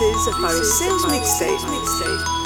Is a Pharisees mixtape.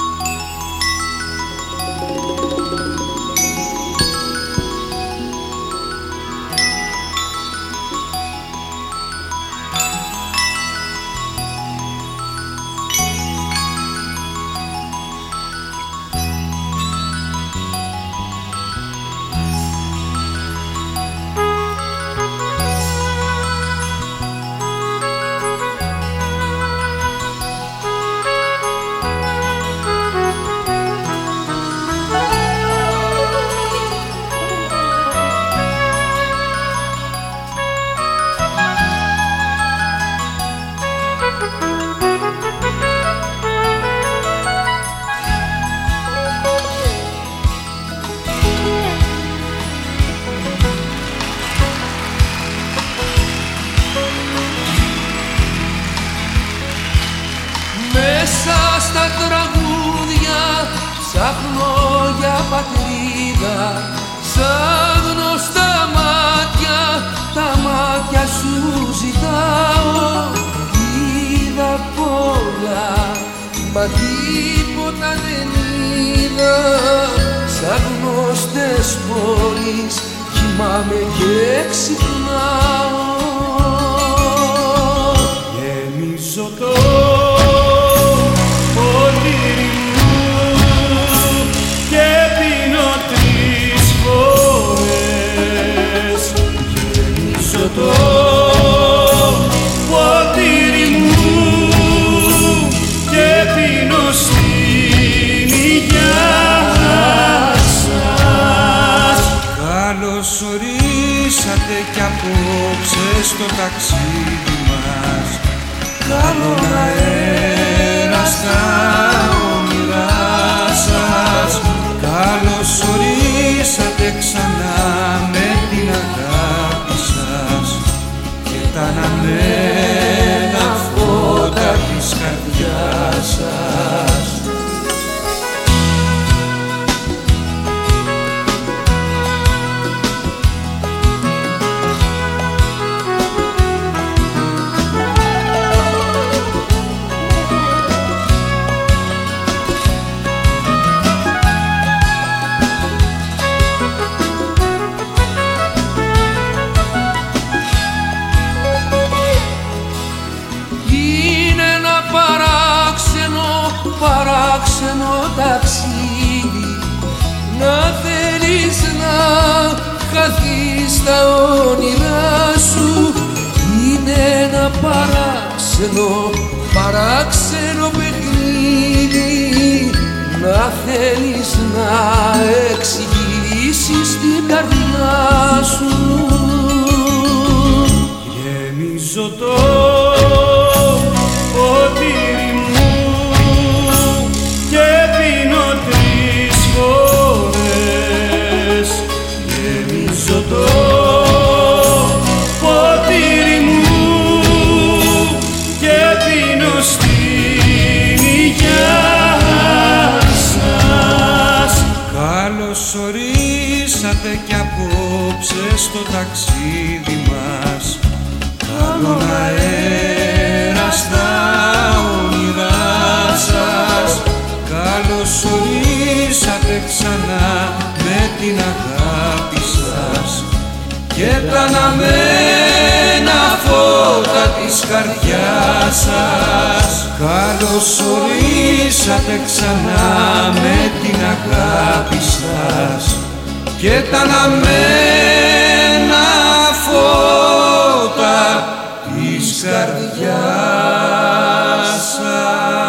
τα αναμένα φώτα της καρδιάς σας. Καλώς ορίσατε ξανά με την αγάπη σας. Και τα αναμένα φώτα της καρδιάς σας.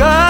Η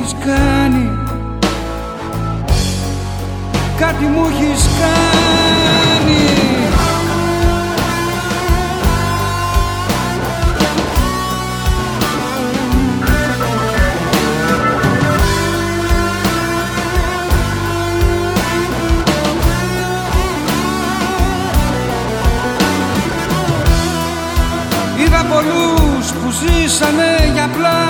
έχεις κάνει. Κάτι μου έχεις κάνει. Είδα πολλούς που ζήσαμε για πλάι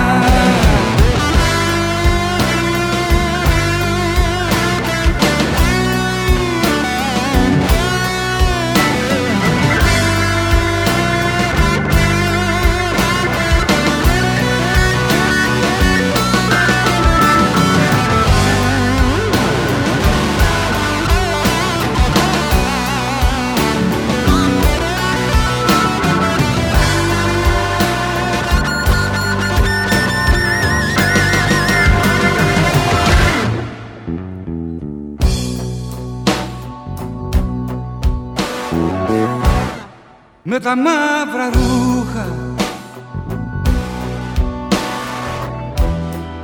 τα μαύρα ρούχα.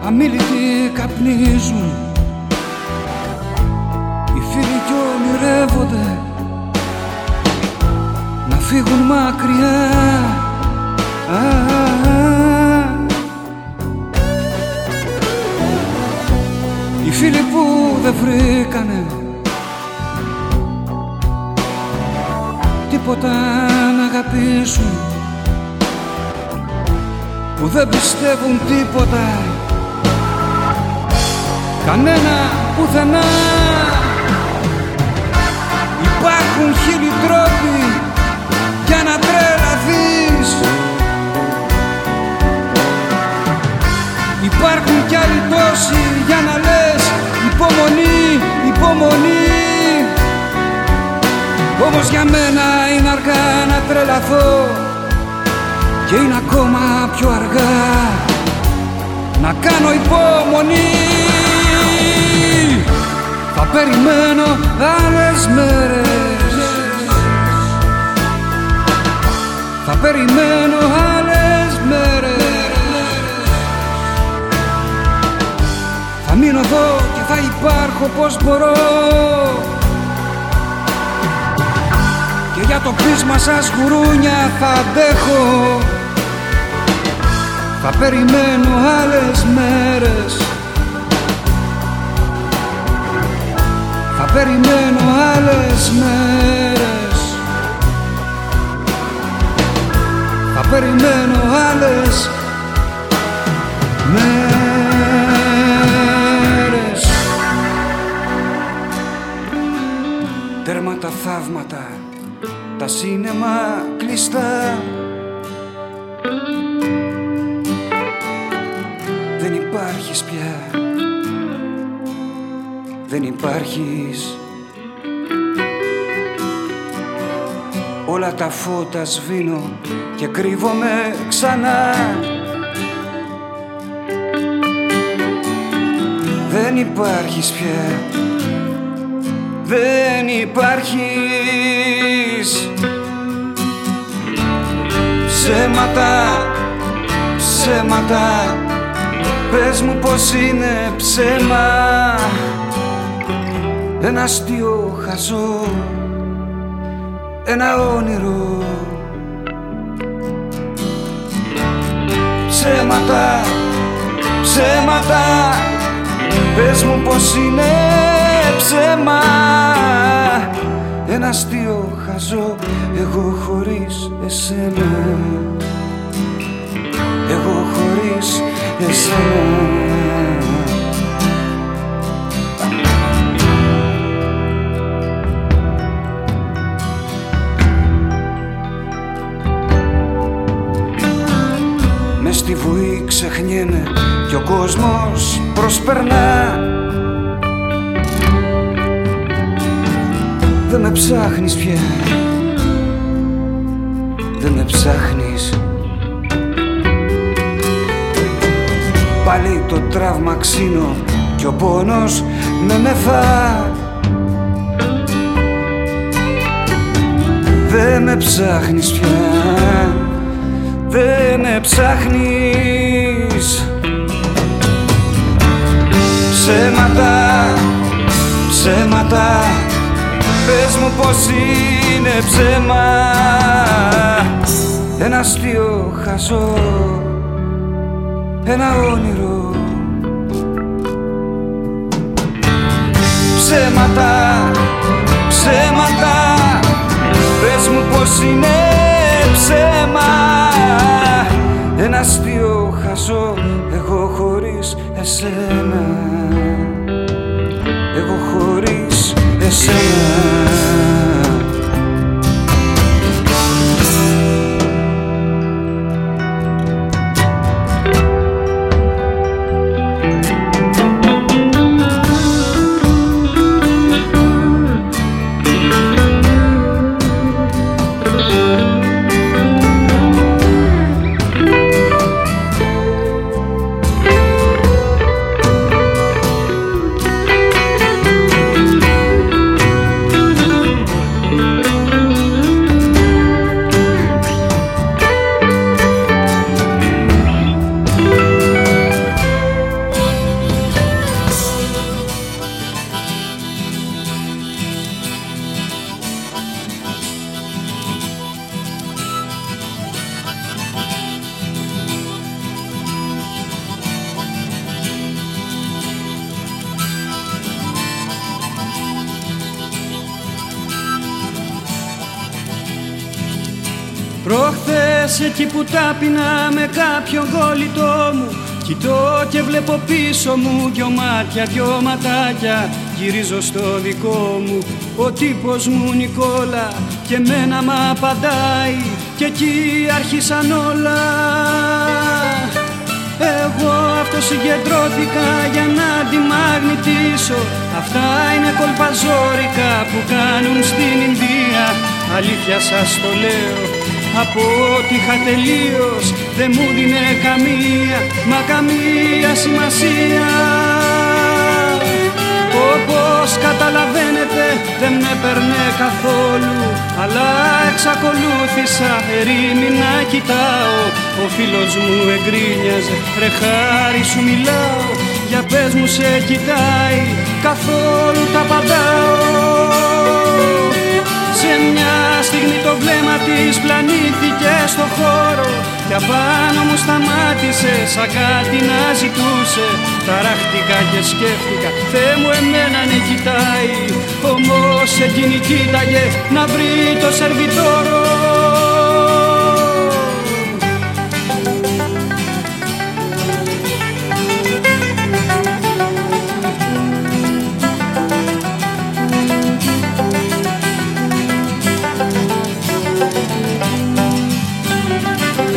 Αμήλυτοι καπνίζουν. Οι φίλοι κι ονειρεύονται. Να φύγουν μακριά. Οι φίλοι που δεν βρήκανε τίποτα να αγαπήσουν που δεν πιστεύουν τίποτα κανένα πουθενά. Υπάρχουν χίλιοι τρόποι για να τρελαθείς. Υπάρχουν κι άλλοι τόσοι για να λες υπομονή, υπομονή πως για μένα είναι αργά να τρελαθώ και είναι ακόμα πιο αργά να κάνω υπομονή. Θα περιμένω άλλες μέρες. Θα περιμένω άλλες μέρες. Θα μείνω εδώ και θα υπάρχω πως μπορώ. και για το πείσμα σας γουρούνια θα αντέχω. Θα περιμένω άλλες μέρες. Θα περιμένω άλλες μέρες. Θα περιμένω άλλες μέρες. Τέρμα τα θαύματα Τα σίνεμα κλειστά. Δεν υπάρχεις πια. Δεν υπάρχεις. Όλα τα φώτα σβήνω και κρύβομαι ξανά. Δεν υπάρχεις πια. Δεν υπάρχεις Ψέματα, ψέματα. Πες μου πως είναι ψέμα. Ένα αστείο χαζό Ένα όνειρο. Ψέματα, ψέματα. Πες μου πως είναι ψέμα Ένα αστείο χαζό Εγώ χωρίς εσένα. Εγώ χωρίς εσένα. Μες στη βουή ξεχνιέμαι κι ο κόσμος προσπερνά Δεν με ψάχνεις πια. Δεν με ψάχνεις. Πάλι το τραύμα ξύνω κι ο πόνος με μεθά. Δεν με ψάχνεις πια. Δεν με ψάχνεις. Ψέματα, ψέματα Πες μου πως είναι ψέμα. Ένα αστείο χαζό Ένα όνειρο. Ψέματα, ψέματα Πες μου πως είναι ψέμα. Ένα αστείο χαζό Εγώ χωρίς εσένα. Εγώ χωρίς εσένα Προχθές κάποιο κόλλητό μου. Κοιτώ και βλέπω πίσω μου δυο μάτια, δυο ματάκια. Γυρίζω στο δικό μου, ο τύπος μου Νικόλα Και μένα μ' απαντάει. Και εκεί άρχισαν όλα. Εγώ αυτός συγκεντρώθηκα για να τη μαγνητήσω. Αυτά είναι κολπαζόρικα που κάνουν στην Ινδία. Αλήθεια σας το λέω από ό,τι είχα τελείως δεν μου δίνε καμία μα καμία σημασία. Όπως καταλαβαίνετε δεν με παίρνε καθόλου αλλά εξακολούθησα ερήμη να κοιτάω. Ο φίλος μου εγκρίνιαζε ρε χάρη σου μιλάω για πες μου σε κοιτάει καθόλου τα παντάω σε μια στιγμή το βλέμμα της πλανήθηκε στο χώρο και απάνω μου σταμάτησε σαν κάτι να ζητούσε. Ταράχτηκα και σκέφτηκα Θεέ μου εμένα ναι κοιτάει. Όμως εκείνη κοίταγε να βρει το σερβιτόρο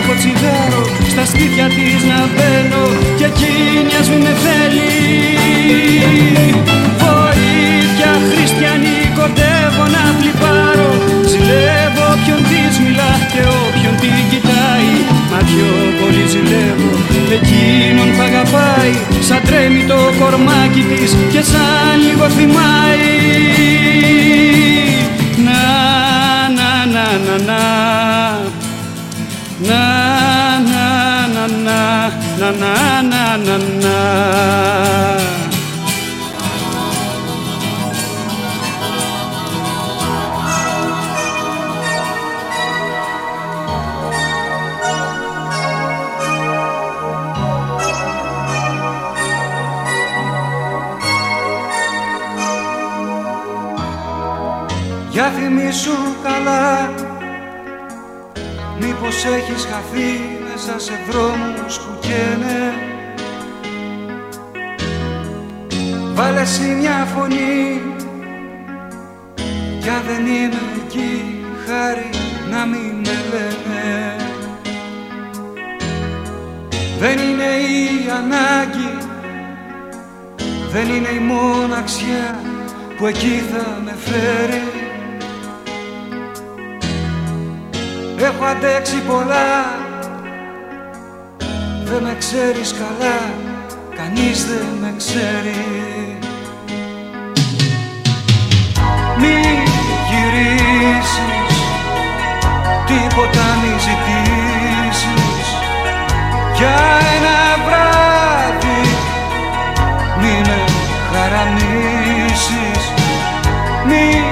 από τσιγάρο Στα σπίτια της να μπαίνω Και εκείνη ας μην με θέλει. Βοήθεια χριστιανή κοντεύω να φλιπάρω Ζηλεύω όποιον της μιλά και όποιον την κοιτάει. Μα πιο πολύ ζηλεύω εκείνον που αγαπάει. Σαν τρέμει το κορμάκι της και σαν λίγο θυμάει. Να, να, να, να, να να να να να να να Για θυμίσου καλά Μήπως έχεις χαθεί μέσα σε δρόμους που καίνε Βάλε εσύ μια φωνή Κι αν δεν είμαι εκεί χάρη να μην με λένε. Δεν είναι η ανάγκη Δεν είναι η μοναξιά που εκεί θα με φέρει. Έχω αντέξει πολλά Δεν με ξέρεις καλά Κανείς δεν με ξέρει. Μη γυρίσεις Τίποτα μη ζητήσεις. Για ένα βράδυ Μη με χαραμίσεις Μη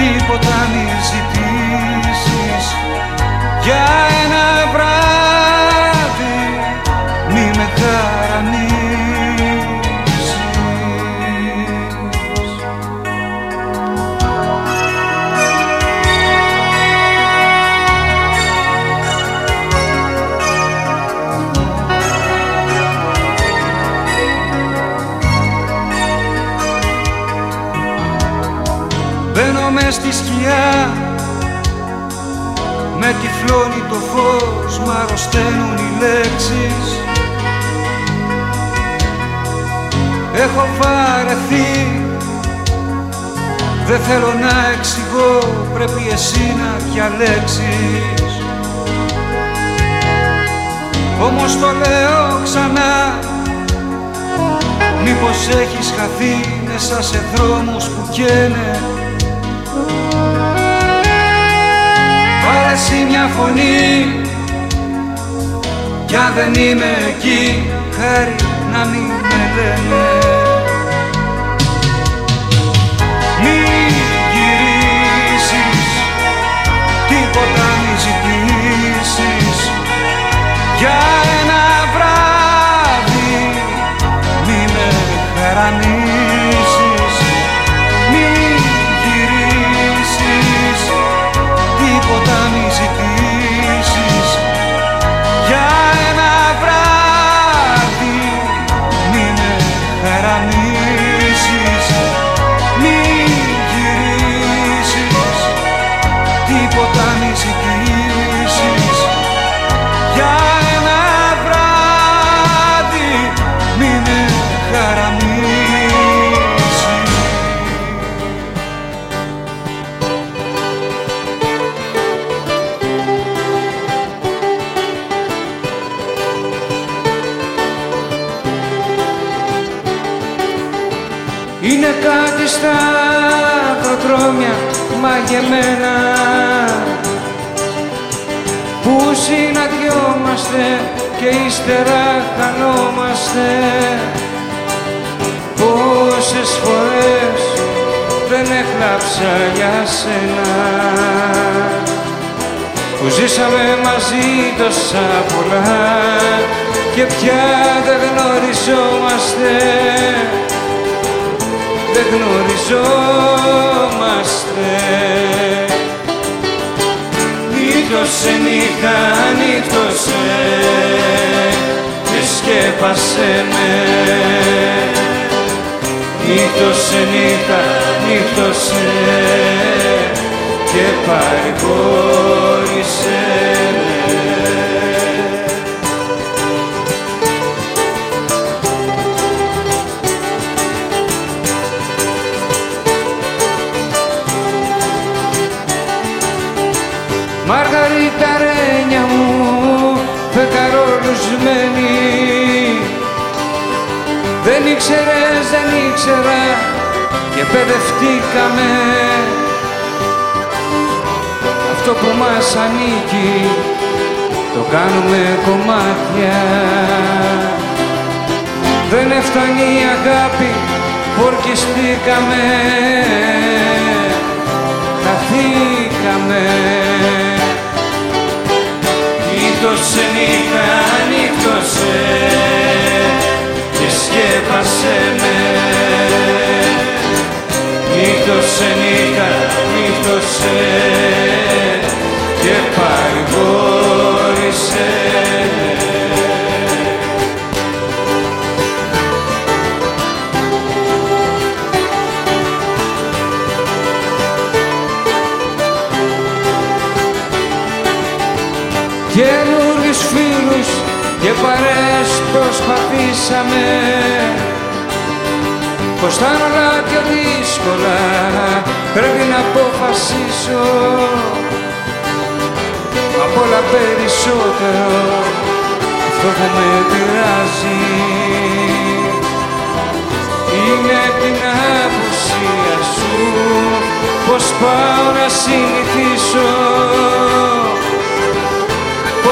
τίποτα μη ζητήσεις Με τυφλώνει το φως μ' αρρωσταίνουν οι λέξεις. Έχω βαρεθεί Δεν θέλω να εξηγώ Πρέπει εσύ να διαλέξεις. Όμως το λέω ξανά Μήπως έχεις χαθεί μέσα σε δρόμους που καίνε εσύ μια φωνή. Κι αν δεν είμαι εκεί χάρη να μην με λένε ύστερα χανόμαστε. Πόσες φορές δεν έκλαψα για σένα. Που ζήσαμε μαζί τόσα πολλά και πια δεν γνωριζόμαστε. Δεν γνωριζόμαστε Νύχτωσε νύχτα, νύχτωσε και σκέπασε με. Νύχτωσε νύχτα, νύχτωσε και παρηγόρησε Μαργαρίτα ρένια μου, φεκαρόλουσμένη Δεν ήξερες, δεν ήξερα και παιδευτήκαμε. Αυτό που μας ανήκει το κάνουμε κομμάτια. Δεν έφτανε η αγάπη που ορκιστήκαμε. Χαθήκαμε Νύχτωσε νύχτα, νύχτωσε και σκέπασε με. Νύχτωσε νύχτα, νύχτωσε και παρέες προσπαθήσαμε. Πως θα είναι όλα πιο δύσκολα πρέπει να αποφασίσω. Απ' όλα περισσότερο αυτό που με πειράζει. Είναι την απουσία σου πως πάω να συνηθίσω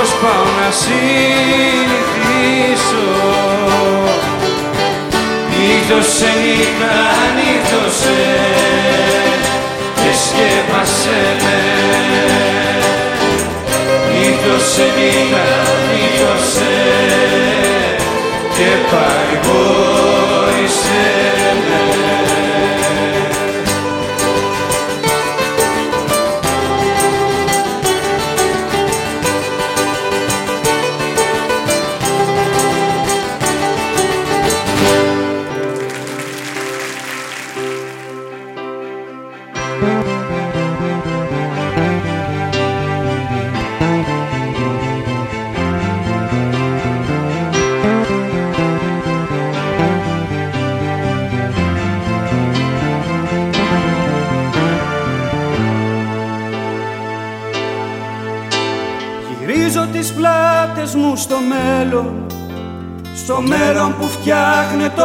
πως πάω να συνηθίσω. Νύχτωσε νύχτα, νύχτωσε και σκέπασε με. Νύχτωσε νύχτα, νύχτωσε και παρηγόρησε με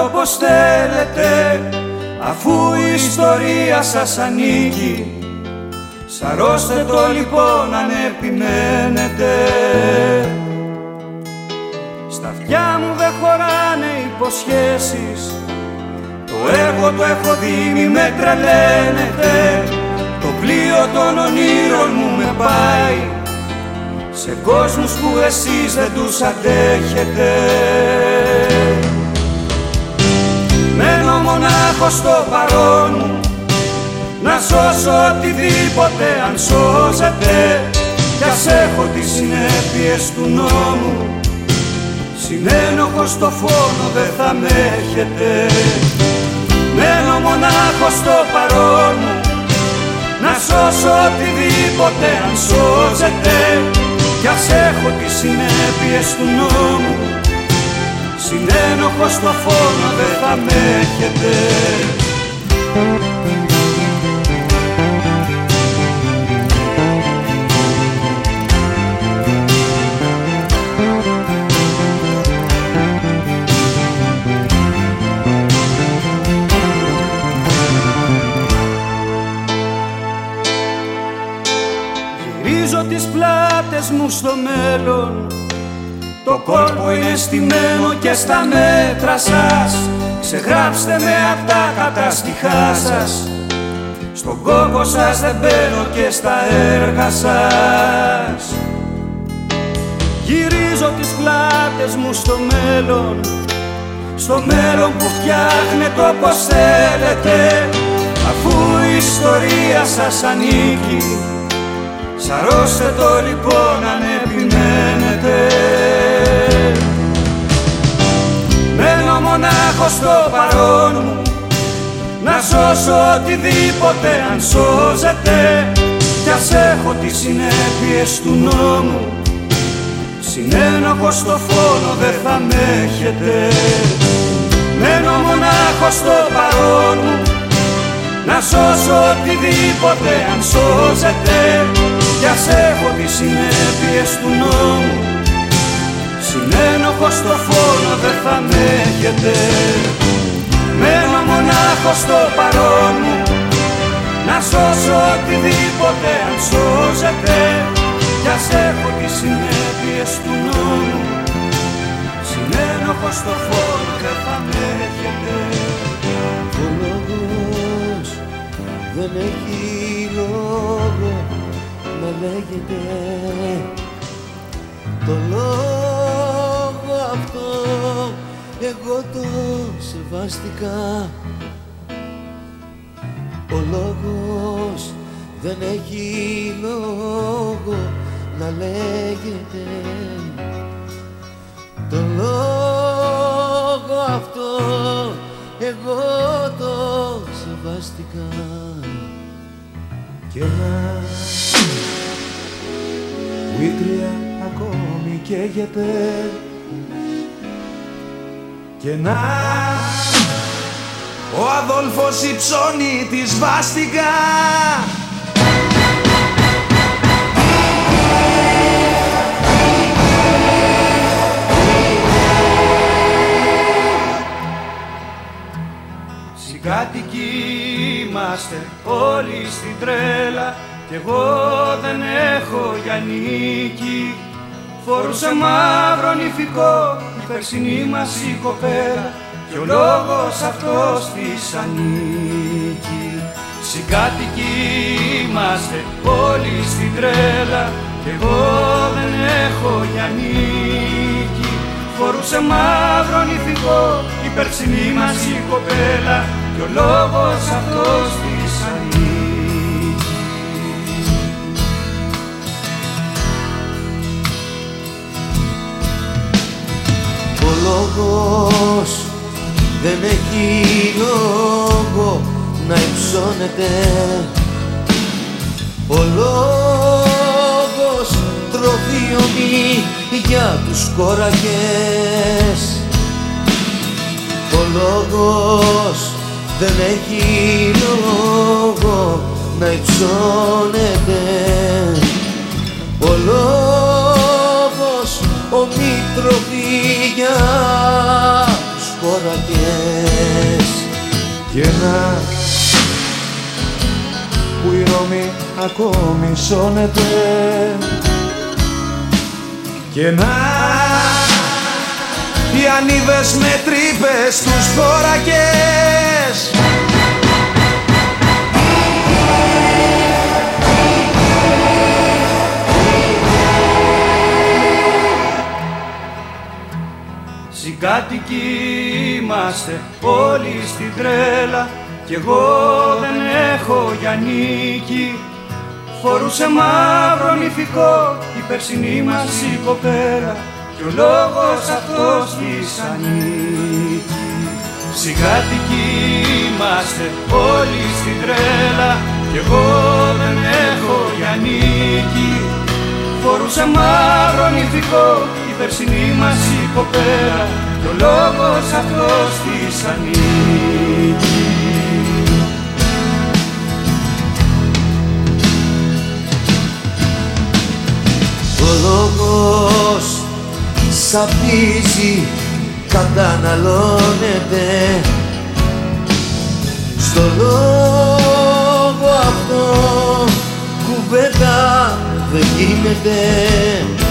όπως θέλετε Αφού η ιστορία σας ανήκει. Σαρώστε το λοιπόν αν επιμένετε. Στα αυτιά μου δεν χωράνε υποσχέσεις. Το έργο το έχω δει μη με τρελαίνετε. Το πλοίο των ονείρων μου με πάει. Σε κόσμους που εσείς δεν τους αντέχετε μονάχος στο παρόν. Μου να σώσω οτιδήποτε αν σώζεται κι ας έχω τις συνέπειες του νόμου. Συνένοχος στο φόνο δεν θα με έχετε. Μένω μονάχος στο παρόν. Μου να σώσω οτιδήποτε αν σώζεται κι ας έχω τις συνέπειες του νόμου συνένοχο στο φόνο δεν θα μέχεται. Γυρίζω τις πλάτες μου στο μέλλον κόλπο είναι στημένο και στα μέτρα σας. Ξεγράψτε με απ' τα καταστιχά σας. Στον κόκο σας δεν μπαίνω και στα έργα σας. Γυρίζω τις πλάτες μου στο μέλλον. Στο μέλλον που φτιάχνετε όπως θέλετε. Αφού η ιστορία σας ανήκει. Σαρώστε το λοιπόν αν επιμένετε Μένω μονάχος στο παρόν μου. Να σώσω οτιδήποτε αν σώζεται. Κι ας έχω τις συνέπειες του νόμου. Συνένοχος στο φόνο δεν θα με έχετε. Μένω μονάχος στο παρόν μου. Να σώσω οτιδήποτε αν σώζεται. Κι ας έχω τις συνέπειες του νόμου. Συνένοχος στο φόνο δεν θα με έχετε. Μένω μονάχος στο παρόν μου Να σώσω οτιδήποτε αν σώζεται κι ας έχω τις συνέπειες του νόμου. Συνένοχος στο φόνο δεν θα με έχετε. Ο λόγος δεν έχει λόγο να λέγεται Το λόγο αυτό εγώ το σεβάστηκα. Ο λόγος δεν έχει λόγο να λέγεται. Το λόγο αυτό εγώ το σεβάστηκα. Κι ένα που η κρύα ακόμη καίγεται και να ο Αδόλφος υψώνει τη σβάστηκα Συγκάτοικοι είμαστε όλοι στην τρέλα Κι εγώ δεν έχω για νίκη. Φορούσε μαύρο νηφικό η περσινή μας η κοπέλα Και ο λόγος αυτός της ανήκει. Συγκάτοικοι είμαστε όλοι στην τρέλα Κι εγώ δεν έχω για νίκη. Φορούσε μαύρο νηφικό η περσινή μας η κοπέλα και ο λόγος αυτός λόγος. Δεν έχει λόγο να υψώνεται. Ο λόγος τροφιονεί για τους κόρακες. Ο λόγος δεν έχει λόγο να υψώνεται. Ο λόγος ομίτροφη για τους χωρακές κι ένα που η Ρώμη ακόμη σώνεται. Και να οι ανίδες με τρύπες τους χωρακές Συγκάτοικοι είμαστε όλοι στην τρέλα Κι εγώ δεν έχω για νίκη. Φορούσε μαύρο νηφικό η περσινή μας η κοπέλα Κι ο λόγος αυτός της ανήκει. Συγκάτοικοι είμαστε όλοι στην τρέλα Κι εγώ δεν έχω για νίκη. Φορούσε μαύρο νηφικό η περσινή μας η κοπέλα Κι ο λόγος αυτός της ανήκει. Ο λόγος σαπίζει, καταναλώνεται. Στο λόγο αυτό κουβέντα δεν γίνεται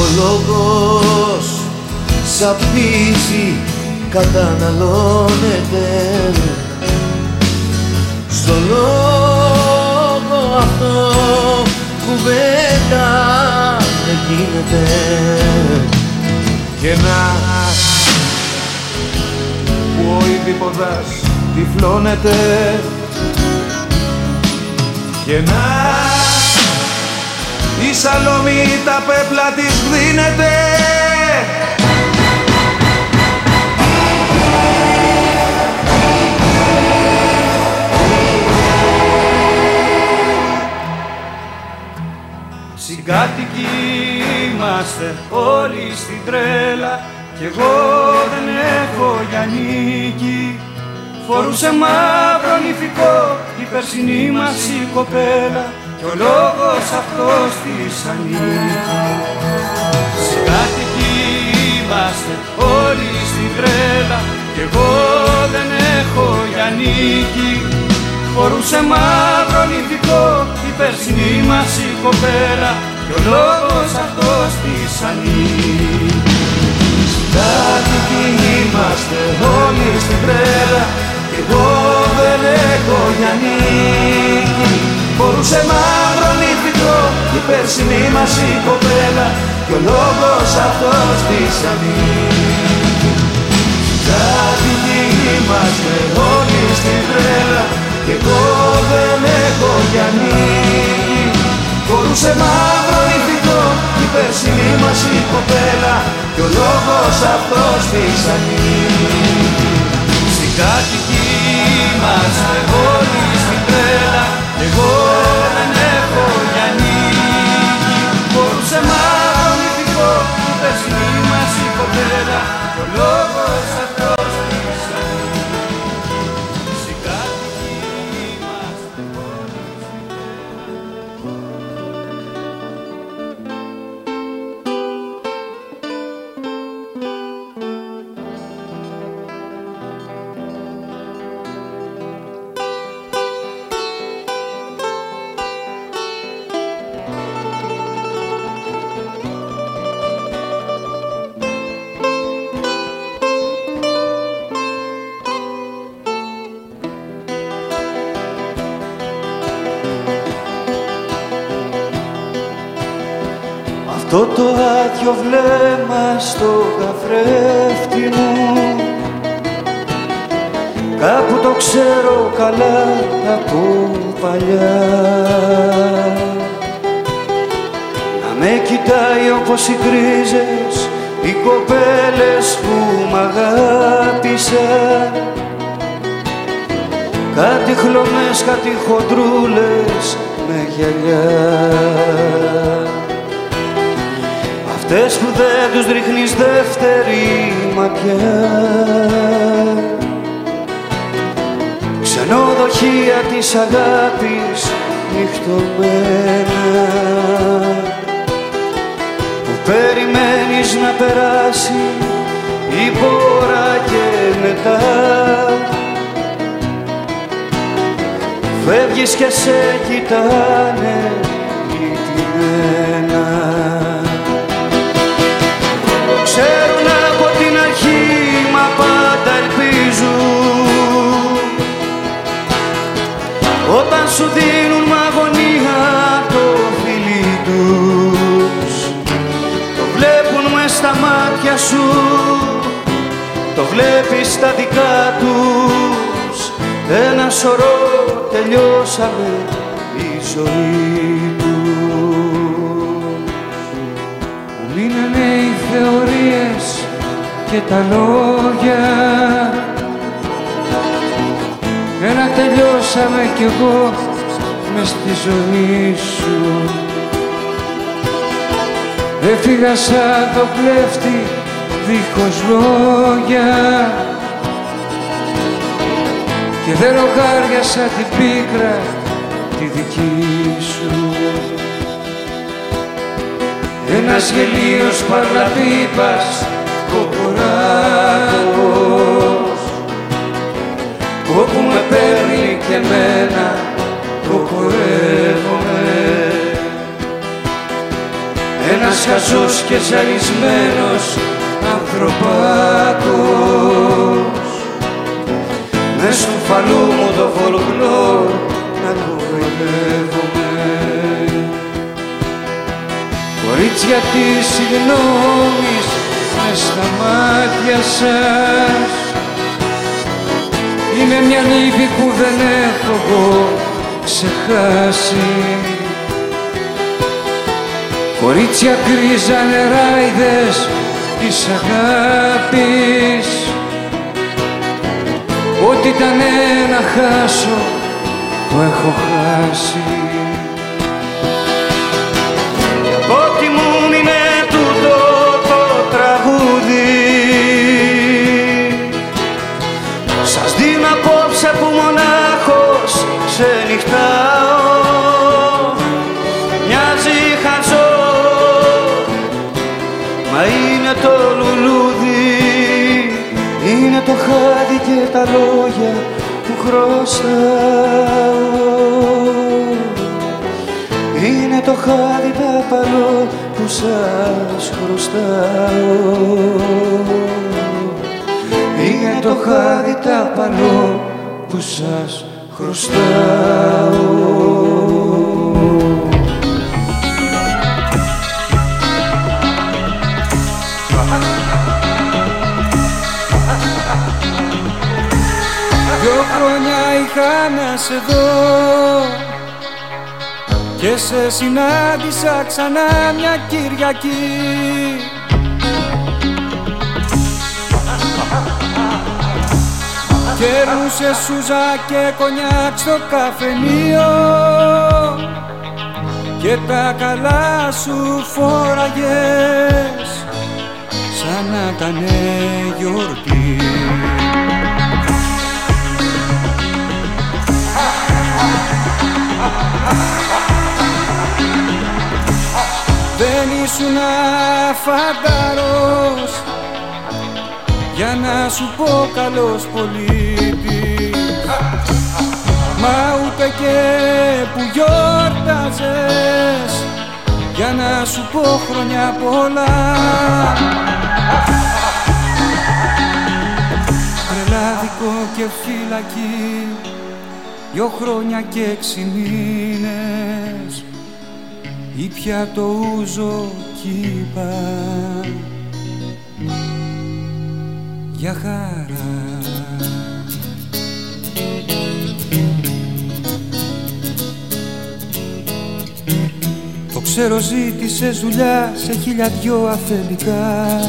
ο λόγος σαπίζει καταναλώνεται. Στο λόγο αυτό κουβέντα δεν γίνεται. Και να που ο Ιδιποδάς τυφλώνεται. Και να η Σαλομή τα πέπλα της δίνεται. Συγκάτοικοι είμαστε όλοι στην τρέλα κι εγώ δεν έχω για νίκη. Φορούσε μαύρο νηφικό η περσινή μας η κοπέλα κι ο λόγος αυτός της ανήκει Συγκάτοικοι είμαστε όλοι στην τρέλα κι εγώ δεν έχω για νίκη. Φορούσε μαύρο νηφικό η περσινή μας η κοπέλα κι ο λόγος αυτός της ανήκει Κάτοικοι είμαστε όλοι στην τρέλα Κι εγώ δεν έχω για νίκη Μπορούσε μαύρο νύχτικο η περσινή μας η κοπέλα Κι ο λόγος αυτός της ανήκει. Κάτοικοι είμαστε όλοι στην τρέλα Κι εγώ δεν έχω για νίκη Μπορούσε μαύρο νύχτικο η περσινή μας η κοπέλα Κι ο λόγος αυτός της ανήκει. Στην κάτοικη είμαστε όλοι στην τρέλα κι εγώ Μπορούσε μαύρο νηφικό η περσινή μας η κοπέλα άδειο βλέμμα στο καθρέφτη μου. Κάπου το ξέρω καλά από παλιά. Να με κοιτάει όπως οι γκρίζες οι κοπέλες που μ' αγάπησαν Κάτι χλωμές, κάτι χοντρούλες με γυαλιά Αυτές που δεν τους ρίχνεις δεύτερη ματιά. Ξενοδοχεία της αγάπης νυχτωμένα. Που περιμένεις να περάσει η πόρα και μετά. Φεύγεις και σε κοιτάνε σου δίνουν μ' αγωνία το φιλί τους. Το βλέπουν μες στα μάτια σου Το βλέπεις στα δικά τους. Ένα σωρό τελειώσαμε η ζωή τους. Μου μείνανε οι θεωρίες και τα λόγια Ένα τελειώσαμε κι εγώ μες στη ζωή σου. Έφυγα σαν το κλέφτη δίχως λόγια. Και δεν ρογάριασα την πίκρα τη δική σου. Ένας γελίος παρλαπίπας κοκοράκος όπου με παίρνει και μένα κοκορεύομαι χαζός και ζαλισμένος ανθρωπάκος. Μες στο φαλού μου το φολκλόρ να κοροϊδεύομαι Κορίτσια της συγγνώμης μες στα μάτια σας Είμαι μια νύφη που δεν έχω εγώ ξεχάσει. Κορίτσια κρίζα νεράιδες της αγάπης. Ό,τι ήταν να χάσω το έχω χάσει χάδι και τα λόγια που χρωστάω είναι το χάδι τα παλό που σας χρωστάω. Είναι το χάδι τα παλό που σας χρωστάω Δυο χρόνια είχα να σε δω. Και σε συνάντησα ξανά μια Κυριακή. Κέρνουσε σούζα και κονιάκ στο καφενείο. Και τα καλά σου φόραγες σαν να ήταν γιορτή Δεν ήσουν φανταρός για να σου πω καλός πολίτης. Μα ούτε και που γιόρταζες. Για να σου πω χρόνια πολλά. Τρελάδικο και φυλακή δυο χρόνια και έξι μήνες ή πια το ούζο κύπα. Για χαρά. Το ξέρω ζήτησες δουλειά σε χίλια δυο αφεντικά.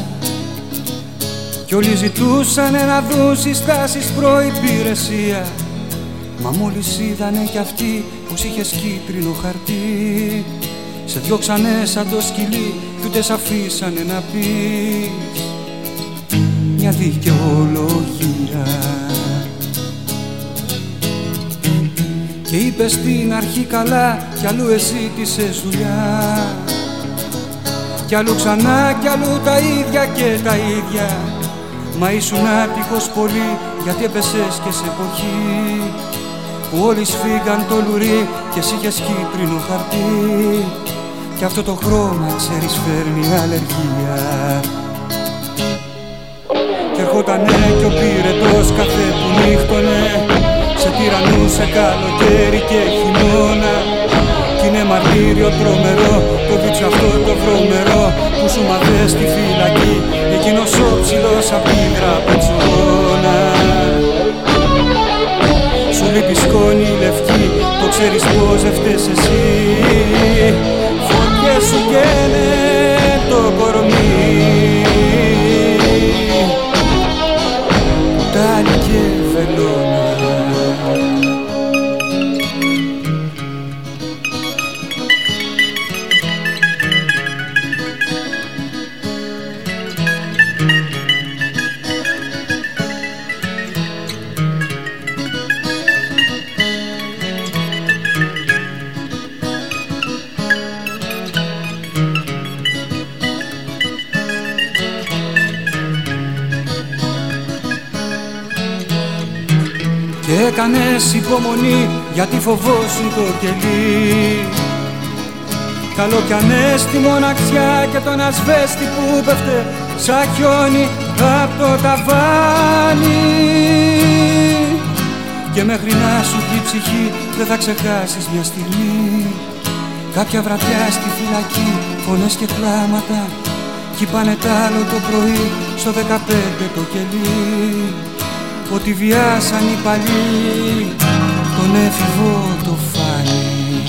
Κι όλοι ζητούσαν να δουν συστάσεις προϋπηρεσία Μα μόλις είδανε κι αυτοί πως είχες κίτρινο χαρτί. Σε διώξανε σαν το σκυλί κι ούτε σ' αφήσανε να πεις. Μια δικαιολογία. Και είπες στην αρχή καλά κι αλλού εσύ ζητήσες δουλειά. Κι αλλού ξανά κι αλλού τα ίδια και τα ίδια. Μα ήσουν άτυχος πολύ γιατί έπεσες και σε εποχή που όλοι σφίγγαν το λουρί και εσύ είχες κίτρινο χαρτί. Και αυτό το χρώμα ξέρεις φέρνει αλλεργία. Και ερχότανε κι ο πυρετός καφέ που νύχτωνε. Σε τυραννούσε καλοκαίρι και χειμώνα. Κι είναι μαρτύριο τρομερό το βίτσο αυτό το βρωμερό. Που σου μαθες στη φυλακή εκείνος ο ψηλός απ' την ξέρεις πως δεν φταίς εσύ. Φωτιές σου καίνε υπομονή γιατί φοβόσουν το κελί. Καλό κι ανέστη μοναξιά και τον ασβέστη που πέφτε σαν χιόνι απ' το ταβάνι. Και μέχρι να σου πει η ψυχή δεν θα ξεχάσεις μια στιγμή. Κάποια βραδιά στη φυλακή φωνές και κλάματα Κι είπανε τ' άλλο το πρωί στο 15 το κελί. Ότι βιάσαν οι παλιοί τον έφηβο το φάνη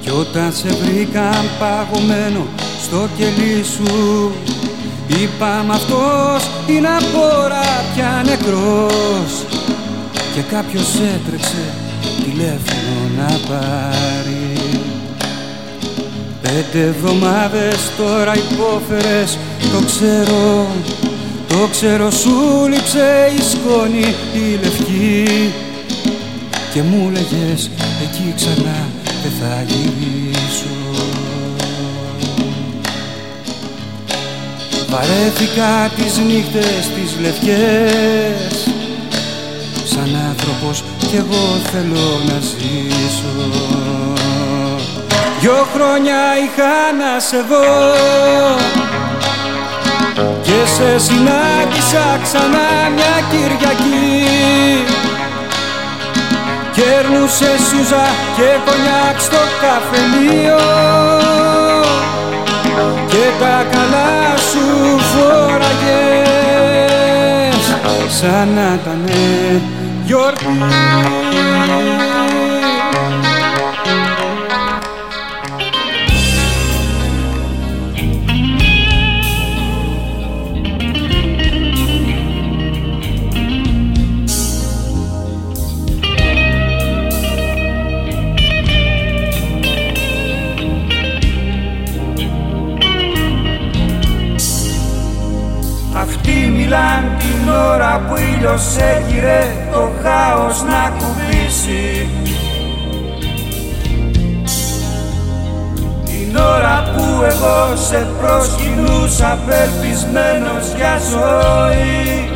Κι όταν σε βρήκαν παγωμένο στο κελί σου Είπαμε αυτός είναι απόρα πια νεκρός. Και κάποιος έτρεξε τηλέφωνο να πάρει. Πέντε εβδομάδες τώρα υπόφερες το ξέρω Το ξέρω σου λείψε η σκόνη η λευκή. Και μου λέγες εκεί ξανά δεν θα γυρίσω Βαρέθηκα τις νύχτες τις λευκές. Σαν άνθρωπος κι εγώ θέλω να ζήσω. Δυο χρόνια είχα να σε δω Και σε συνάντησα ξανά μια Κυριακή. Κέρνουσε σούζα και κονιάκ στο καφενείο. Και τα καλά σου φοραγες σαν να ήταν γιορτή ώρα που ήλιος έγειρε το χάος να κουμπίσει. Την ώρα που εγώ σε προσκυνούσα απελπισμένος για ζωή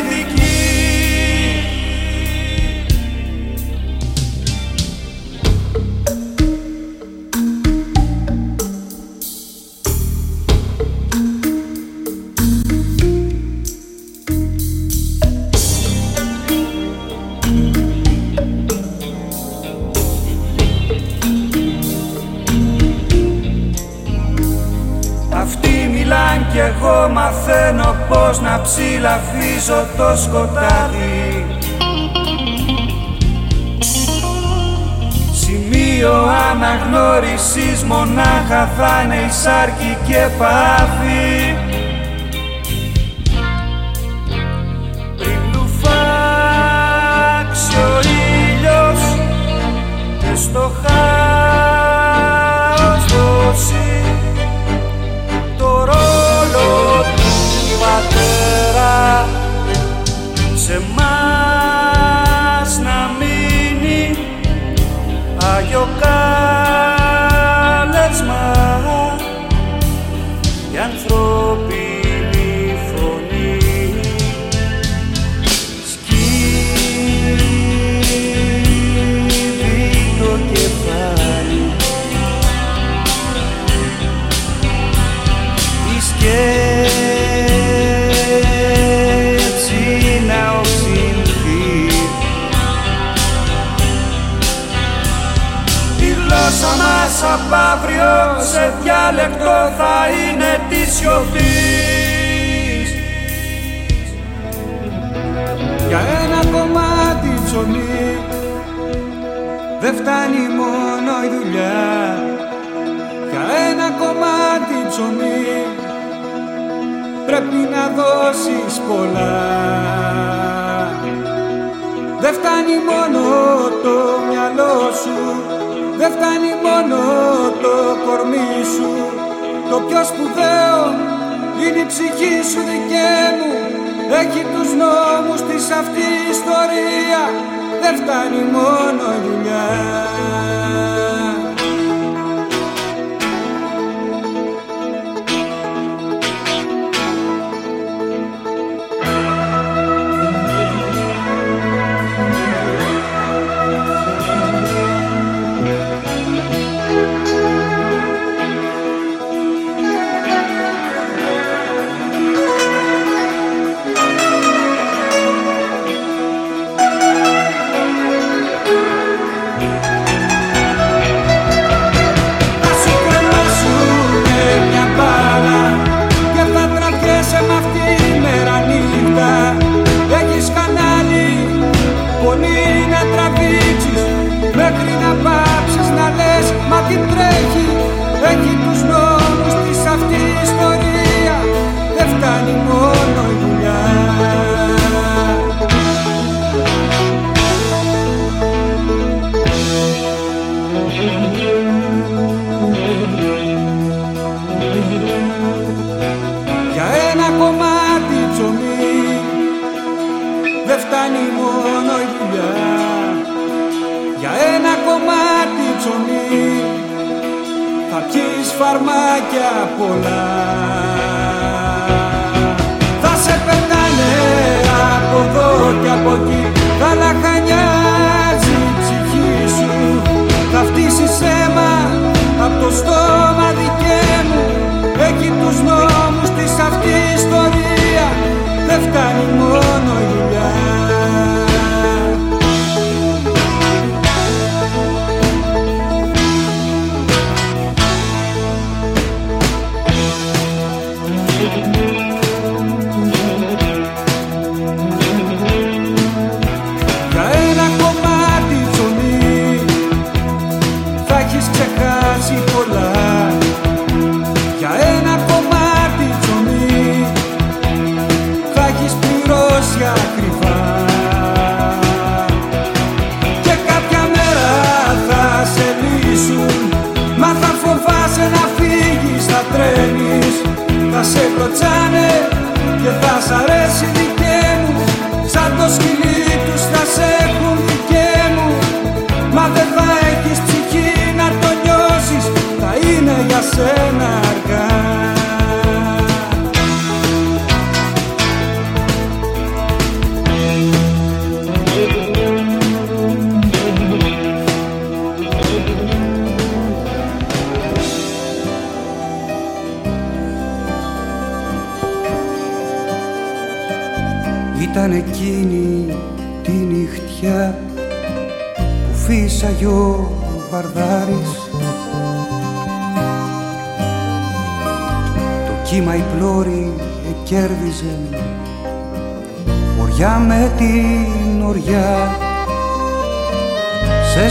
πως να ψηλαφίζω το σκοτάδι. Σημείο αναγνώρισης μονάχα θα είναι η σάρκη και πάθη. Πριν του φάξει σε διάλεκτο θα είναι της σιωπής Για ένα κομμάτι ψωμί δεν φτάνει μόνο η δουλειά. Για ένα κομμάτι ψωμί πρέπει να δώσεις πολλά. Δεν φτάνει μόνο το μυαλό σου Δεν φτάνει μόνο το κορμί σου. Το πιο σπουδαίο είναι η ψυχή σου δικέ μου. Έχει τους νόμους της αυτής η ιστορία. Δεν φτάνει μόνο η δουλειά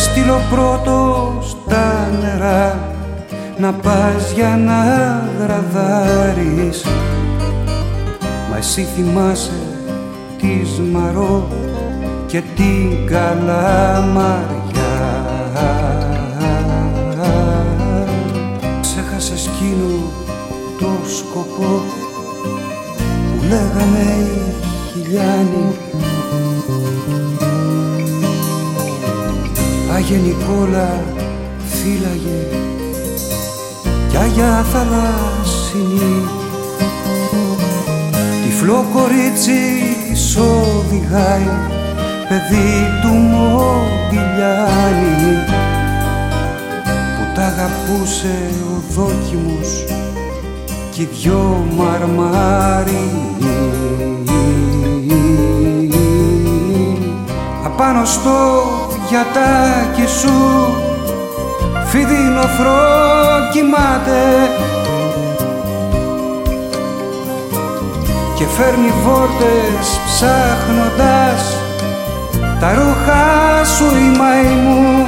στείλω πρώτος στα νερά να πας για να γραδάρεις Μα εσύ θυμάσαι τη Μαρό και την Καλαμαριά. Ξέχασε εκείνο το σκοπό που λέγανε οι χιλιάνοι Άγιε Νικόλα φύλαγε κι Άγια Θαλάσσινη. Τυφλό κορίτσι σ' οδηγάει παιδί του Μοντιλιάνη που τα αγαπούσε ο δόκιμος κι οι δυο μαρμάρινοι. Απάνω στο γιατάκι σου. Φιδίνοθρό κοιμάται και φέρνει βόρτες ψάχνοντας τα ρούχα σου η μαϊμού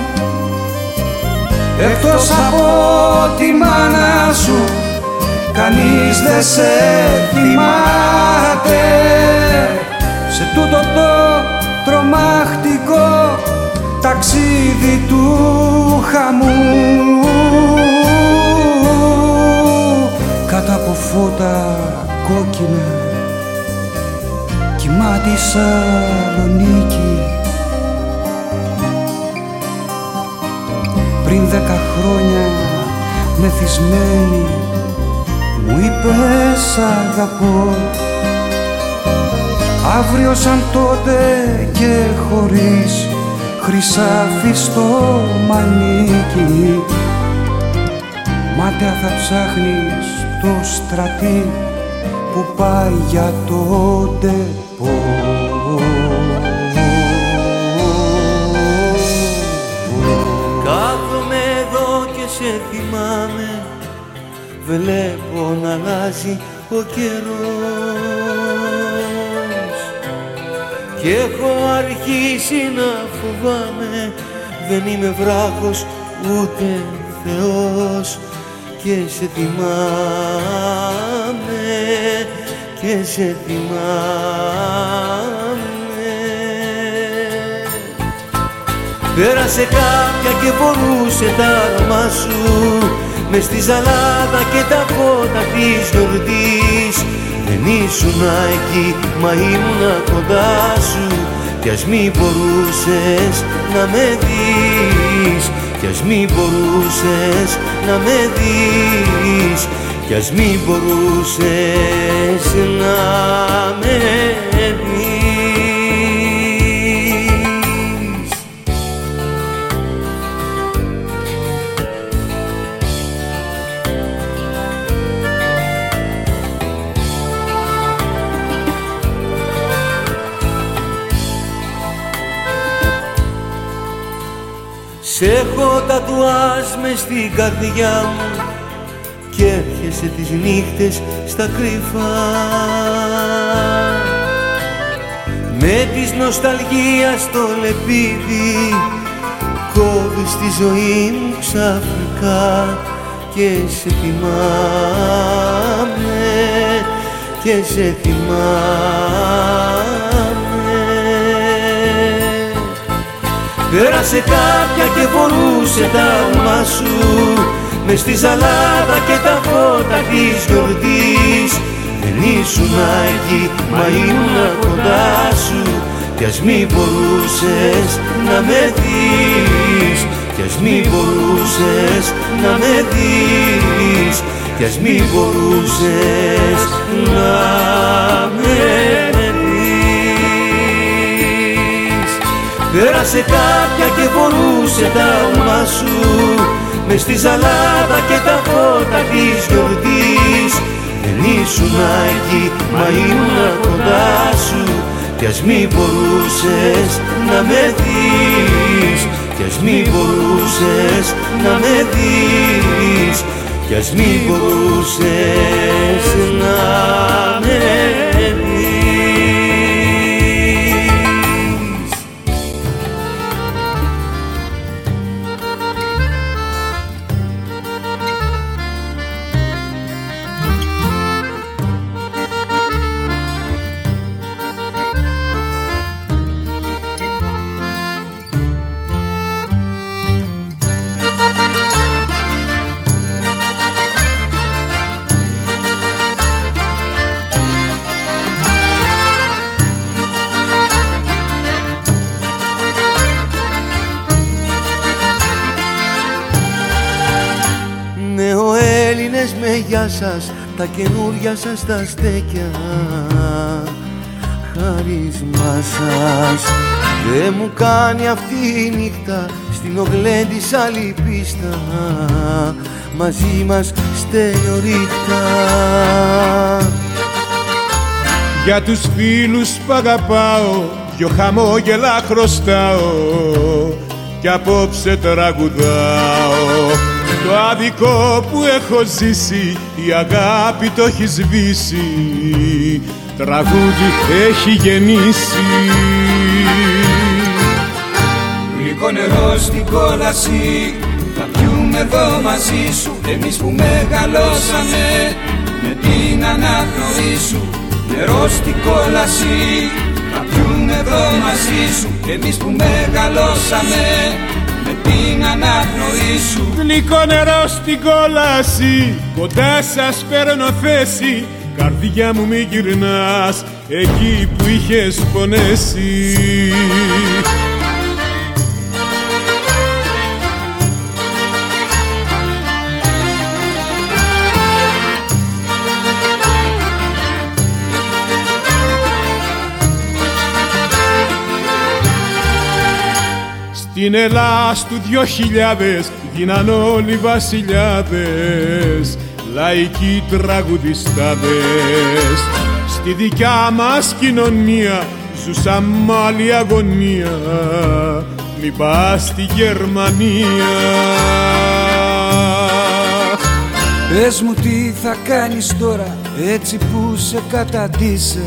εκτός από τη μάνα σου κανείς δεν σε θυμάται. Σε τούτο το τρομακτικό ταξίδι του χαμού. Κάτω από φώτα κόκκινα κοιμάται η Σαλονίκη πριν δέκα χρόνια μεθυσμένη μου είπες αγαπώ Αύριο σαν τότε και χωρίς χρυσάφι στο μανίκι. Μάτια θα ψάχνεις το στρατή που πάει για το τεπό Κάθομαι εδώ και σε θυμάμαι. Βλέπω να αλλάζει ο καιρός και έχω αρχίσει να φοβάμαι. Δεν είμαι βράχος ούτε Θεός. Και σε θυμάμαι Και σε θυμάμαι. Πέρασε κάποια και μπορούσε τα άρωμά σου. Μες στη ζαλάδα και τα φώτα της γιορτής δεν ήσουν εκεί, μα ήμουνα κοντά σου. Κι ας μη μπορούσες να με δεις. Κι ας μη μπορούσες να με δεις. Κι ας μη μπορούσες να με δεις Σ' έχω τατουάζ μες στην καρδιά μου και έρχεσαι τις νύχτες στα κρυφά. Με της νοσταλγίας στο λεπίδι κόβεις τη ζωή μου ξαφνικά και σε θυμάμαι και σε θυμάμαι Πέρασε κάποια και φορούσε τα όνομά σου. Μες στη ζαλάδα και τα φώτα της γιορτής. Δεν ήσουν εκεί, μα ήμουν κοντά σου. Κι ας μη μπορούσες να με δεις. Κι ας μη μπορούσες να με δεις. Κι ας μη μπορούσες να με Πέρασε κάποια και φορούσε τα όνομά σου. Μες στη ζαλάδα και τα φώτα της γιορτής. Δεν ήσουν εκεί, μα ήμουν κοντά σου. Κι ας μη μπορούσες να με δεις. Κι ας μη μπορούσες να με δεις. Κι ας μη μπορούσες να με σας τα καινούρια σας τα στέκια. Χάρισμά σας. Δεν μου κάνει αυτή η νύχτα στην ογλέ της άλλη πίστα. Μαζί μας στέλνω Για τους φίλους που αγαπάω δυο χαμόγελα χρωστάω. Κι απόψε τραγουδάω το άδικο που έχω ζήσει η αγάπη το έχει σβήσει. Τραγούδι έχει γεννήσει. Γλυκό νερό στην κόλαση θα πιούμε εδώ μαζί σου. Εμείς που μεγαλώσαμε με την αναπνοή σου. Νερός στην κόλαση θα πιούμε εδώ μαζί σου. Εμείς που μεγαλώσαμε με την αναπνοή σου. Γλυκό νερό στην κόλαση κοντά σας παίρνω θέση. Καρδιά μου μη γυρνάς εκεί που είχες πονέσει Στην Ελλάς του δυο χιλιάδες γίναν όλοι βασιλιάδες λαϊκοί τραγουδιστάδες. Στη δικιά μας κοινωνία ζούσαν μ' άλλη αγωνία μη πας στη Γερμανία. Πες μου τι θα κάνεις τώρα έτσι που σε καταντήσαν.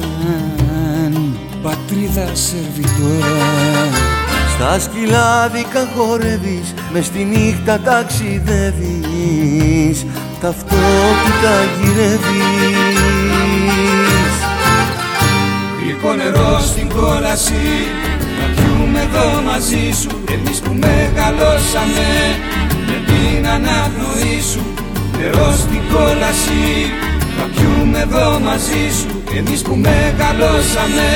Πατρίδα σερβιτόρα Στα σκυλάδικα χορεύεις, μες στη νύχτα ταξιδεύεις. Ταυτότητα γυρεύεις. Γλυκό νερό στην κόλαση Να πιούμε εδώ μαζί σου. Εμείς που μεγαλώσαμε Με την αναπνοή σου. Νερό στην κόλαση Να πιούμε εδώ μαζί σου. Εμείς που μεγαλώσαμε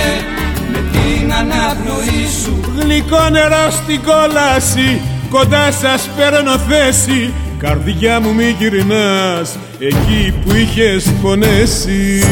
Με την αναπνοή σου. Γλυκό νερό στην κόλαση κοντά σας παίρνω θέση. Καρδιά μου μη γυρνάς εκεί που είχες πονέσει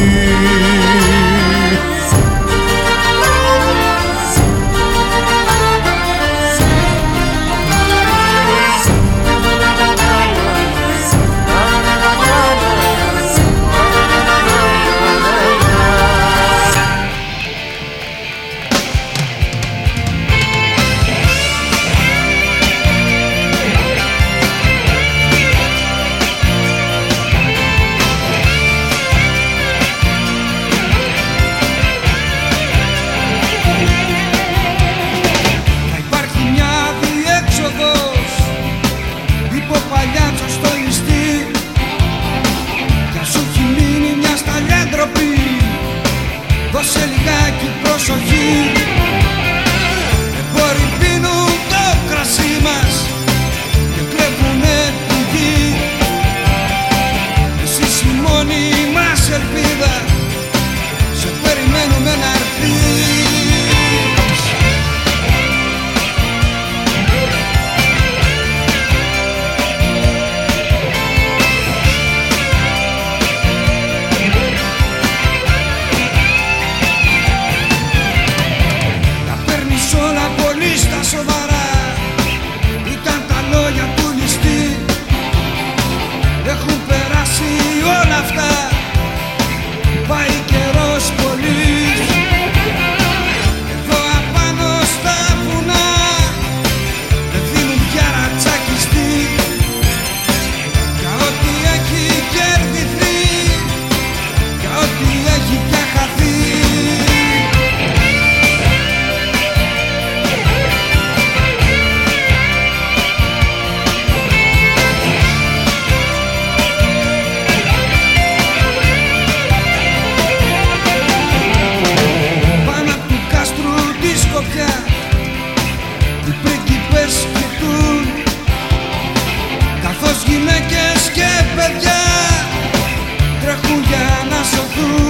παιδιά τρέχουν να σωθούν.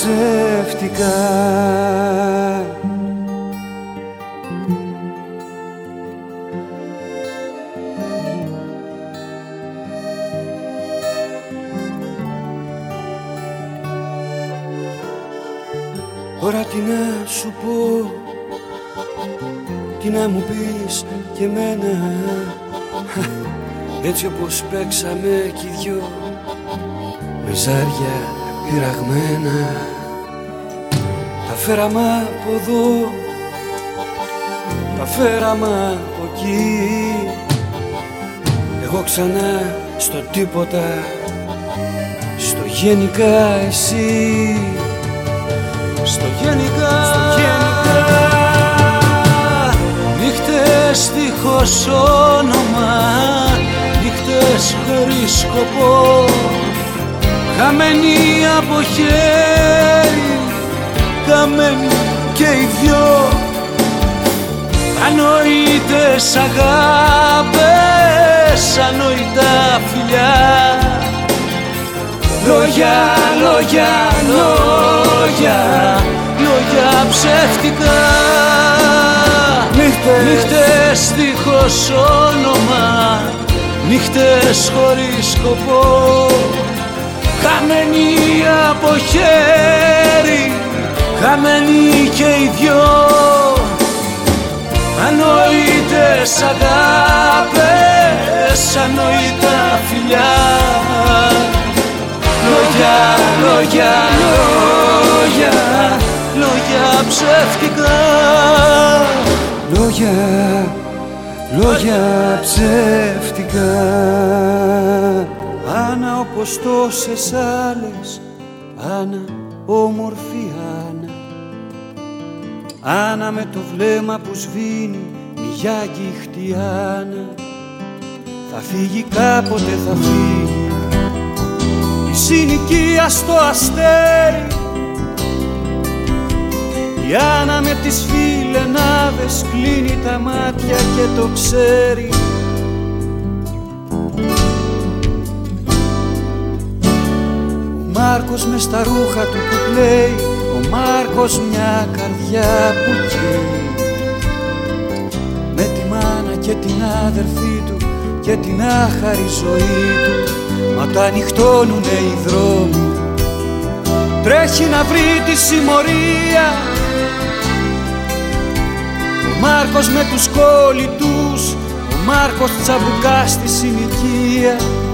ψεύτικα τι να σου πω Τι να μου πεις και μένα Έτσι όπως παίξαμε κι οι δυο Με πειραγμένα. Τα φέραμα από εδώ Τα φέραμα από εκεί. Εγώ ξανά στο τίποτα Στο γενικά εσύ. Στο γενικά Στο γενικά. Νύχτες δίχως όνομα Νύχτες χωρίς σκοπό. Καμένη από χέρι, χαμένοι και οι δυο. Ανοητές αγάπες, ανοητά φιλιά. Λόγια, λόγια, λόγια, λόγια ψεύτικα. Νύχτες, νύχτες δίχως όνομα, νύχτες χωρίς σκοπό. Χαμένοι από χέρι Χαμένοι και οι δυο. Ανόητες αγάπες Ανόητα φιλιά. Λόγια, λόγια, λόγια Λόγια ψεύτικα. Λόγια, λόγια ψεύτικα. Άννα όπως τόσες άλλες Άννα, όμορφη Άννα. Άννα με το βλέμμα που σβήνει Μια αγγίχτη Άννα. Θα φύγει κάποτε θα φύγει. Η συνοικία στο αστέρι. Η Άννα με τις φιλενάδες κλείνει τα μάτια και το ξέρει Μάρκος μες στα ρούχα του που κλαίει Ο Μάρκος μια καρδιά που καίει. Με τη μάνα και την άδερφή του Και την άχαρη ζωή του Μα τα ανοιχτώνουνε οι δρόμοι. Τρέχει να βρει τη συμμορία. Ο Μάρκος με τους κόλλητους Ο Μάρκος τσαμπουκάς στη συνοικίας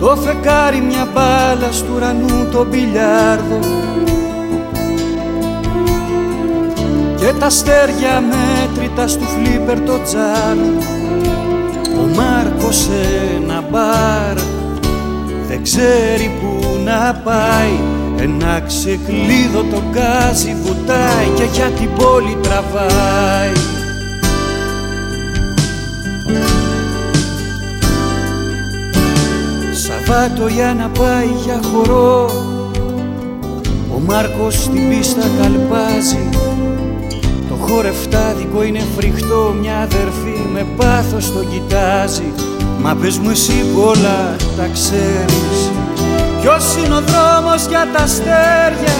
Το φεκάρι μια μπάλα στου ουρανού το μπιλιάρδο. Και τα αστέρια μέτρητα στου φλίπερ το τζάμι Ο Μάρκος σε ένα μπαρ δεν ξέρει που να πάει. Ένα ξεκλείδο το γκάζι βουτάει και για την πόλη τραβάει Σαββάτο για να πάει για χορό. Ο Μάρκος στην πίστα καλπάζει. Το χορευτάδικο είναι φρικτό Μια αδερφή με πάθος το κοιτάζει. Μα πες μου εσύ που όλα τα ξέρεις. Ποιος είναι ο δρόμος για τα αστέρια;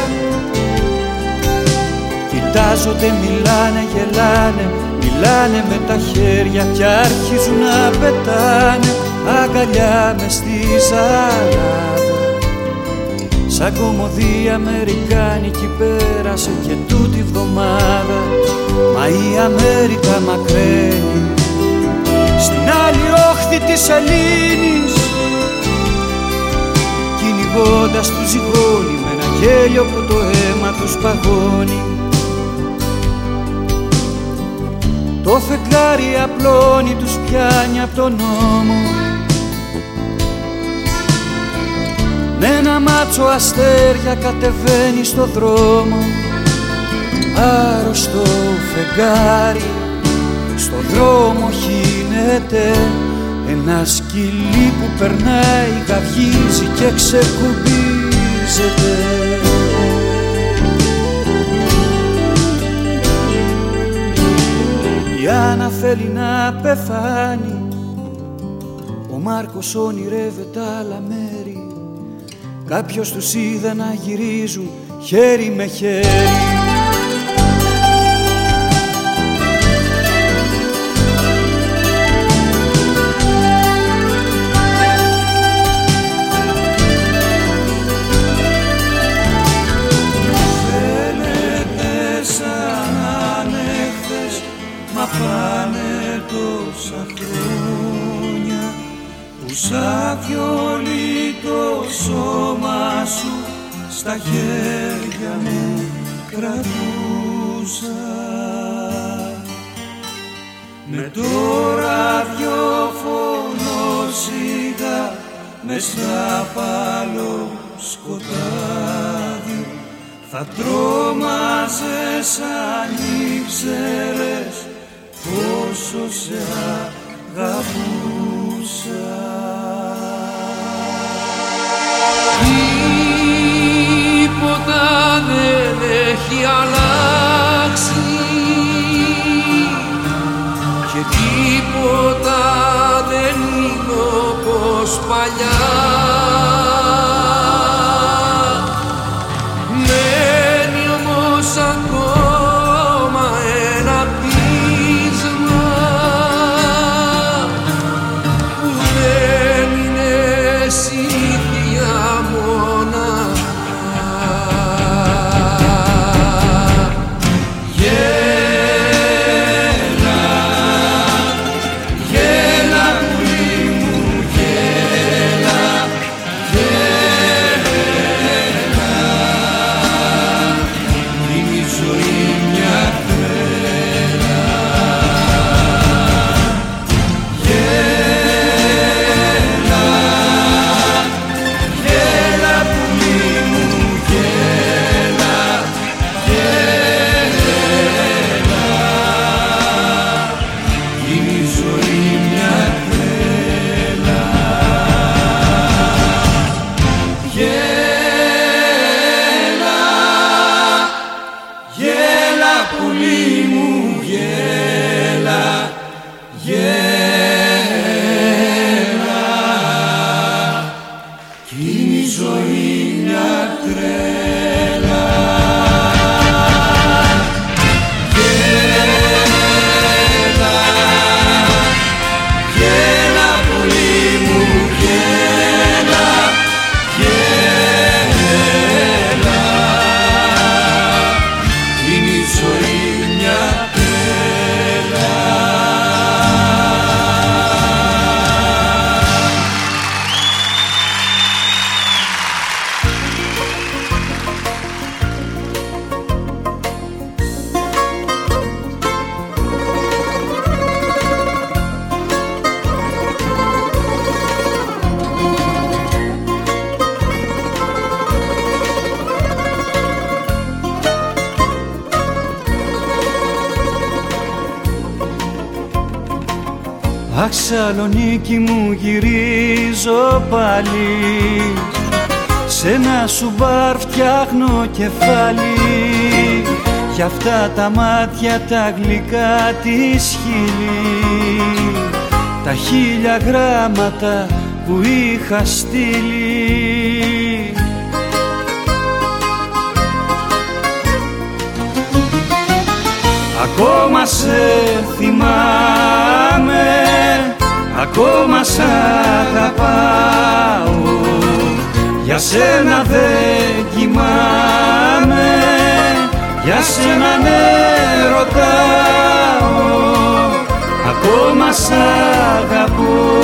Κοιτάζονται, μιλάνε, γελάνε Μιλάνε με τα χέρια και αρχίζουν να πετάνε Αγκαλιά με στη ζαλάδα Σαν κομμωδία Αμερικάνικη πέρασε και τούτη βδομάδα. Μα η Αμέρικα μακραίνει. Στην άλλη όχθη της Ελλήνης Κυνηγώντας τους ζυγώνει με ένα γέλιο που το αίμα τους παγώνει. Το φεγγάρι απλώνει τους πιάνει από τον νόμο Με ένα μάτσο αστέρια κατεβαίνει στο δρόμο. Άρρωστο φεγγάρι στο δρόμο χύνεται. Ένα σκυλί που περνάει γαυγίζει και ξεκουμπίζεται. Η Άννα θέλει να πεθάνει. Ο Μάρκος όνειρεύεται άλλα μέρη Κάποιος τους είδε να γυρίζουν χέρι με χέρι χέρια μου κρατούσα Με το ραδιοφωνό σιγά Μες στα παλό σκοτάδι θα τρόμαζες αν ήξερες πόσο σε αγαπούσα. Ζωή μια Αχ Σαλονίκη μου γυρίζω πάλι. Σ' ένα σου μπαρ φτιάχνω κεφάλι. Κι αυτά τα μάτια τα γλυκά της χείλη. Τα χίλια γράμματα που είχα στείλει. Ακόμα σε θυμάμαι, ακόμα σ' αγαπάω. Για σένα δεν κοιμάμαι, για σένα ναι ρωτάω. Ακόμα σ' αγαπώ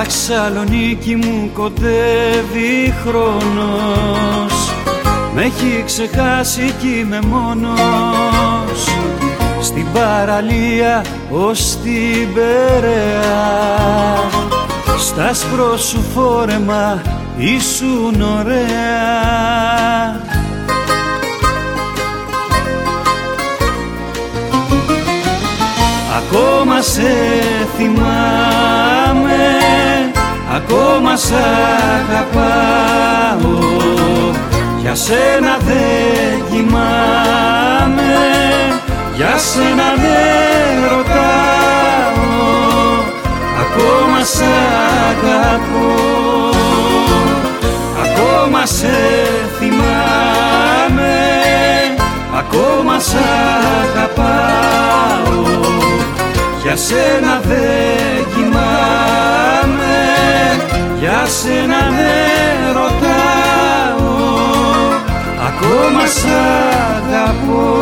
Αχ Σαλονίκη μου κοντεύει χρόνος. Μ' έχει ξεχάσει κι είμαι μόνος. Στην παραλία ως την Περαία Στα σπρό σου φόρεμα ήσουν ωραία Ακόμα σε θυμάμαι, ακόμα σ' αγαπάω. Για σένα δεν κοιμάμαι, για σένα δεν ρωτάω. Ακόμα σ' αγαπώ, ακόμα σε θυμάμαι, ακόμα σ' αγαπάω για σένα δεν κοιμάμαι, για σένα δεν ρωτάω Ακόμα σ' αγαπώ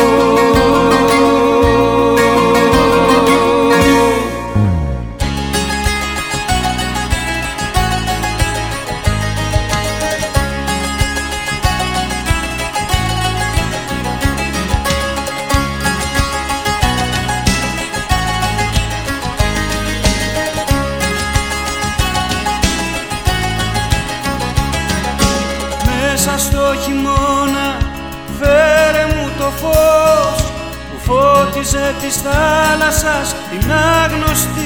της θάλασσας την άγνωστη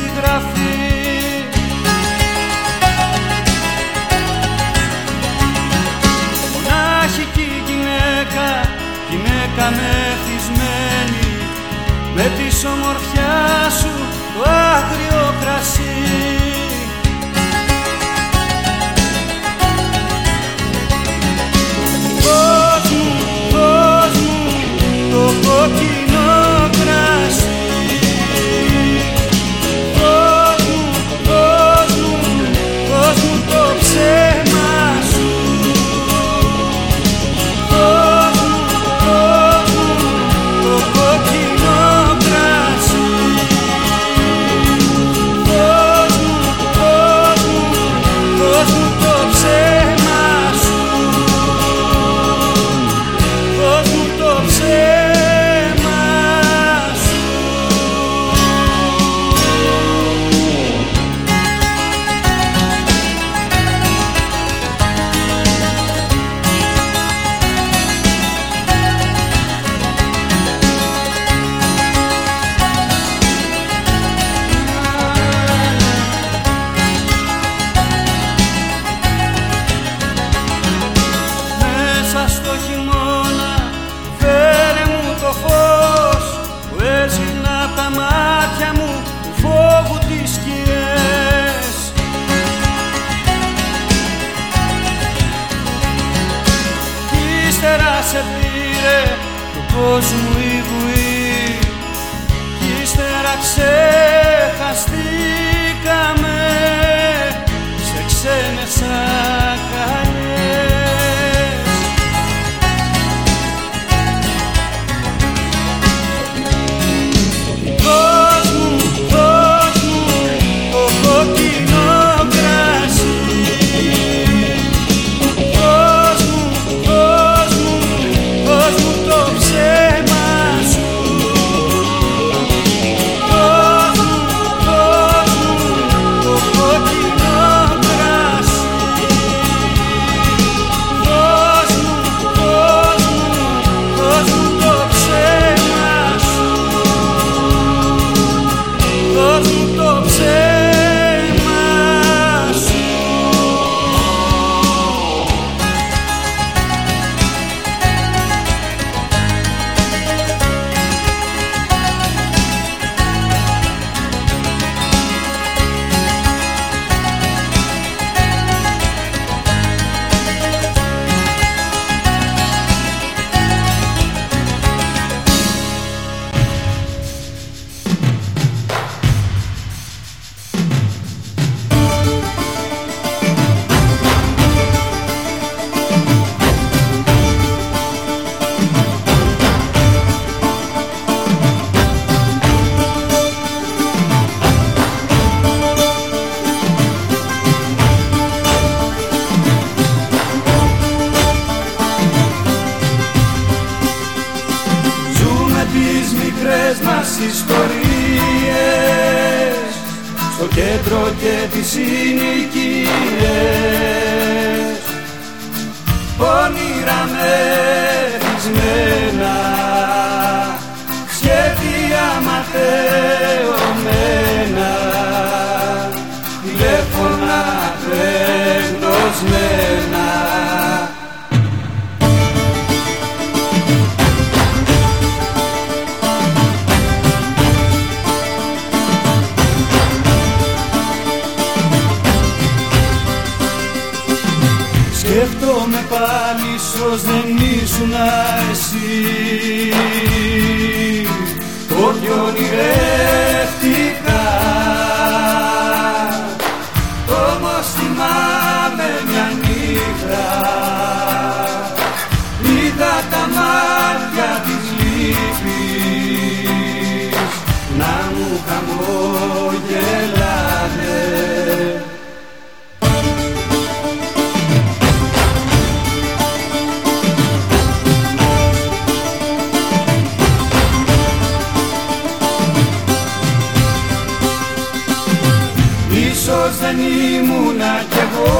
ήμουνα κι εγώ.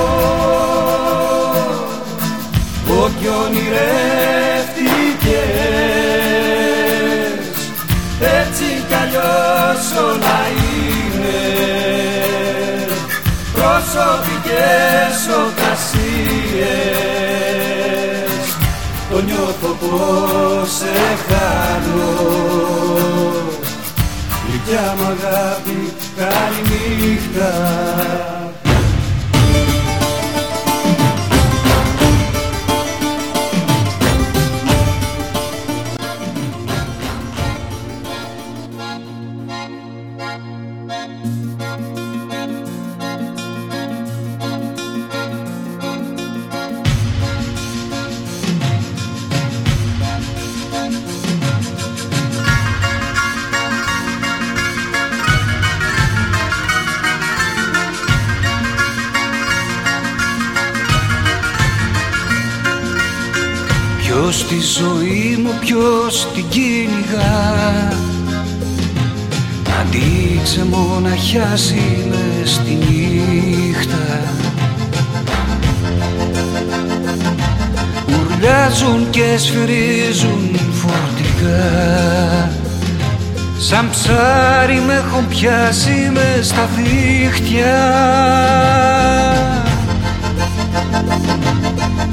Ό,τι ονειρεύτηκες. Έτσι κι αλλιώς όλα είναι. Προσωπικές οκασίες. Το νιώθω πως σε χάνω. Γλυκιά μου αγάπη καληνύχτα. σιγά Αντίξε μοναχιά μες τη νύχτα. Ουρλιάζουν και σφυρίζουν φορτικά Σαν ψάρι με έχουν πιάσει με στα δίχτυα.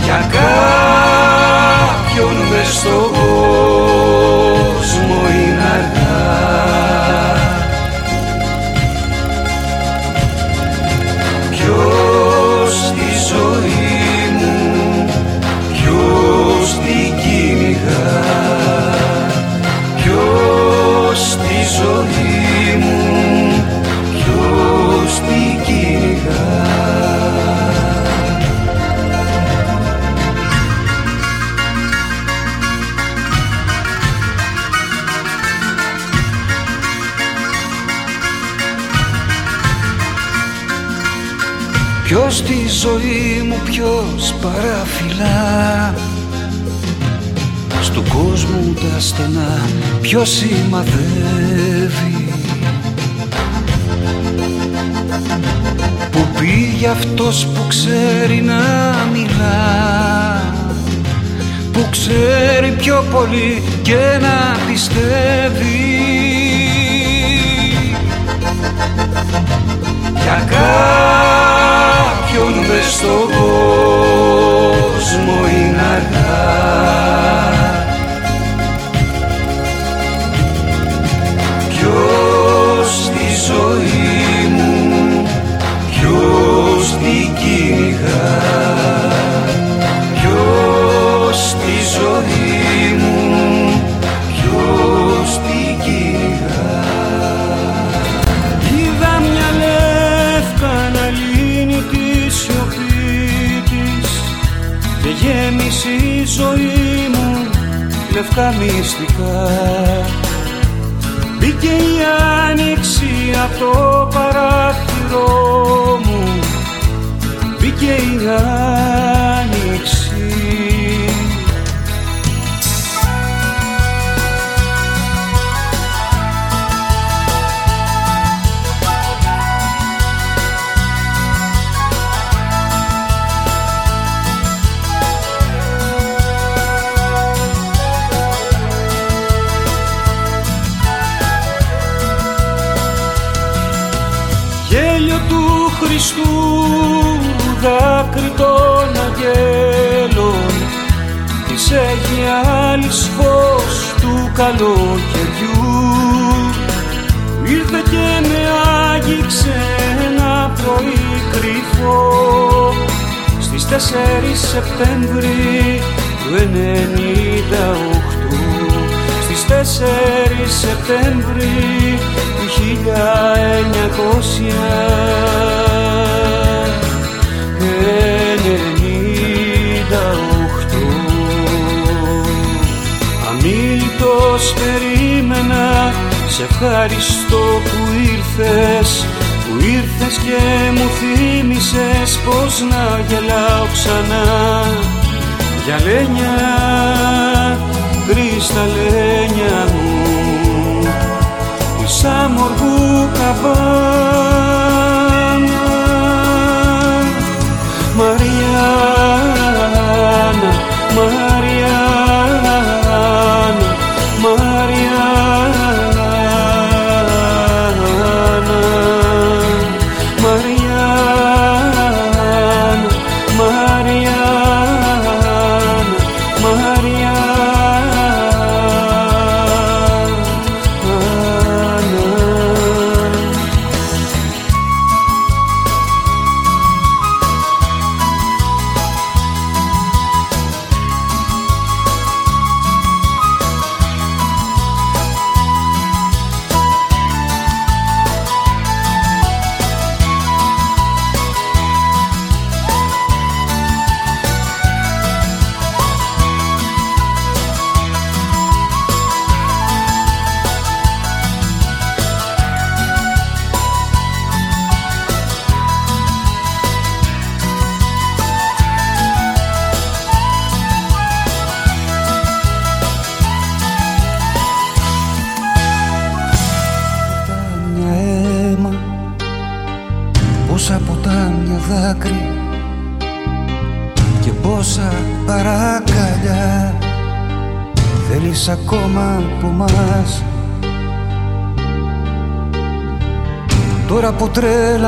Για κάποιον μες στο lugar. Ποιος τη ζωή μου ποιος παραφυλά. Στου κόσμου τα στενά ποιος σημαδεύει. Που πήγε αυτός που ξέρει να μιλά. Που ξέρει πιο πολύ και να πιστεύει. Για κάποιον μες στον κόσμο είναι αργά η ζωή μου λευκά μυστικά. Μπήκε η άνοιξη από το παράθυρό μου. Μπήκε η άνοιξη Χριστού δάκρυ των αγγέλων της Αιγιάλης φως του καλοκαιριού. Ήρθε και με άγγιξε ένα πρωί κρυφό στις 4 Σεπτέμβρη του 98 στις 4 Σεπτέμβρη του 1998 Αμήλυτος περίμενα σε ευχαριστώ που ήρθες που ήρθες και μου θύμισες πως να γελάω ξανά. Για λένια κρυσταλλένια μου της αμοργού καμπάνα. Μαριάννα,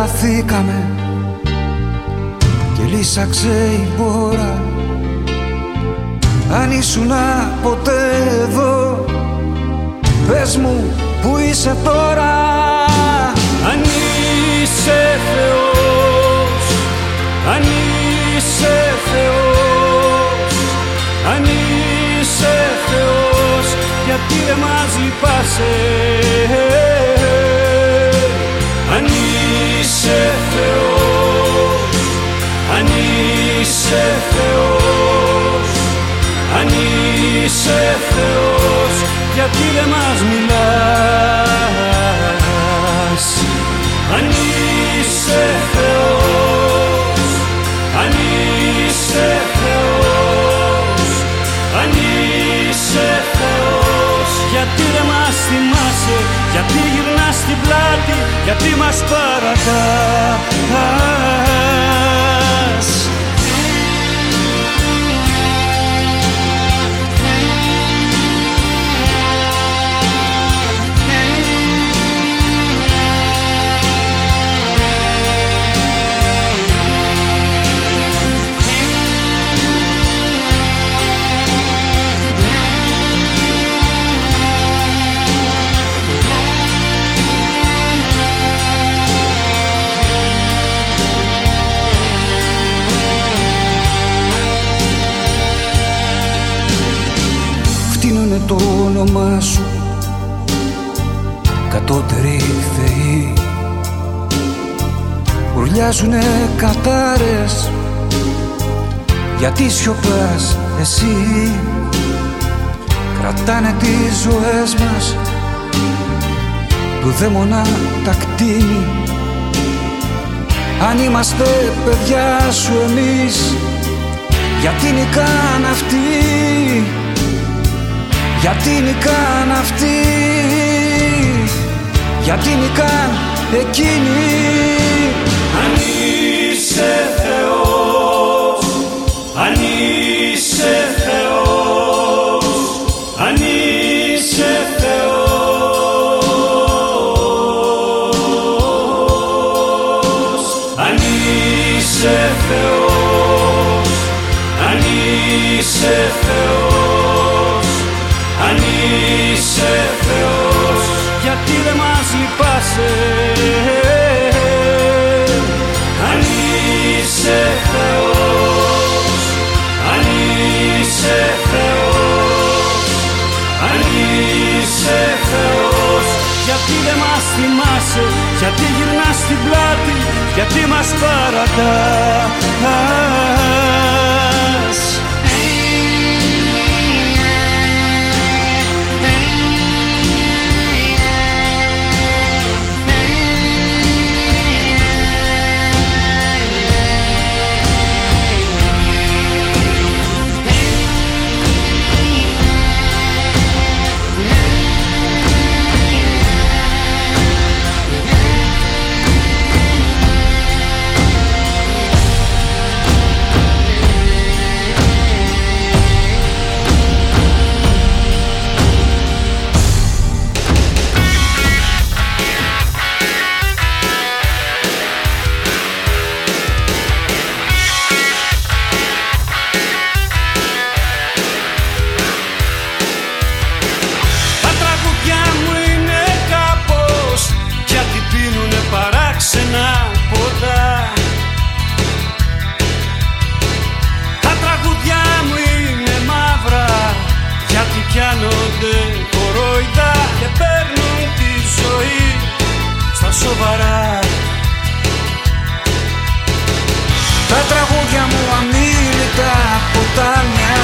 τρελαθήκαμε Και λύσαξε η μπόρα Αν ήσουν ποτέ εδώ Πες μου που είσαι τώρα Αν είσαι Θεός, αν είσαι Θεός, αν είσαι Θεός, γιατί δεν μας λυπάσαι; είσαι Θεός, αν είσαι Θεός, αν είσαι Θεός, γιατί δεν μας μιλάς; Αν είσαι Θεός, αν είσαι Θεός, αν είσαι Θεός, γιατί δεν μας θυμάσαι, γιατί στην πλάτη γιατί μας παρατά. Ουρλιάζουνε κατάρες. Γιατί σιωπάς εσύ; Κρατάνε τις ζωές μας. Του δαίμονα τα κτίνη Αν είμαστε παιδιά σου εμείς γιατί νικάν αυτοί; Γιατί νικάν αυτοί; Γιατί νικάν εκείνοι; Αν είσαι Θεός. Αν είσαι Θεός. Αν είσαι Θεός. Αν είσαι Θεός. Αν είσαι Θεός. Αν είσαι Θεός. Γιατί δεν μας λυπάσαι; Γιατί δεν μας θυμάσαι γιατί γυρνάς στην πλάτη γιατί μας παρατάς σοβαρά. Τα τραγούδια μου αμήλυτα ποτάμια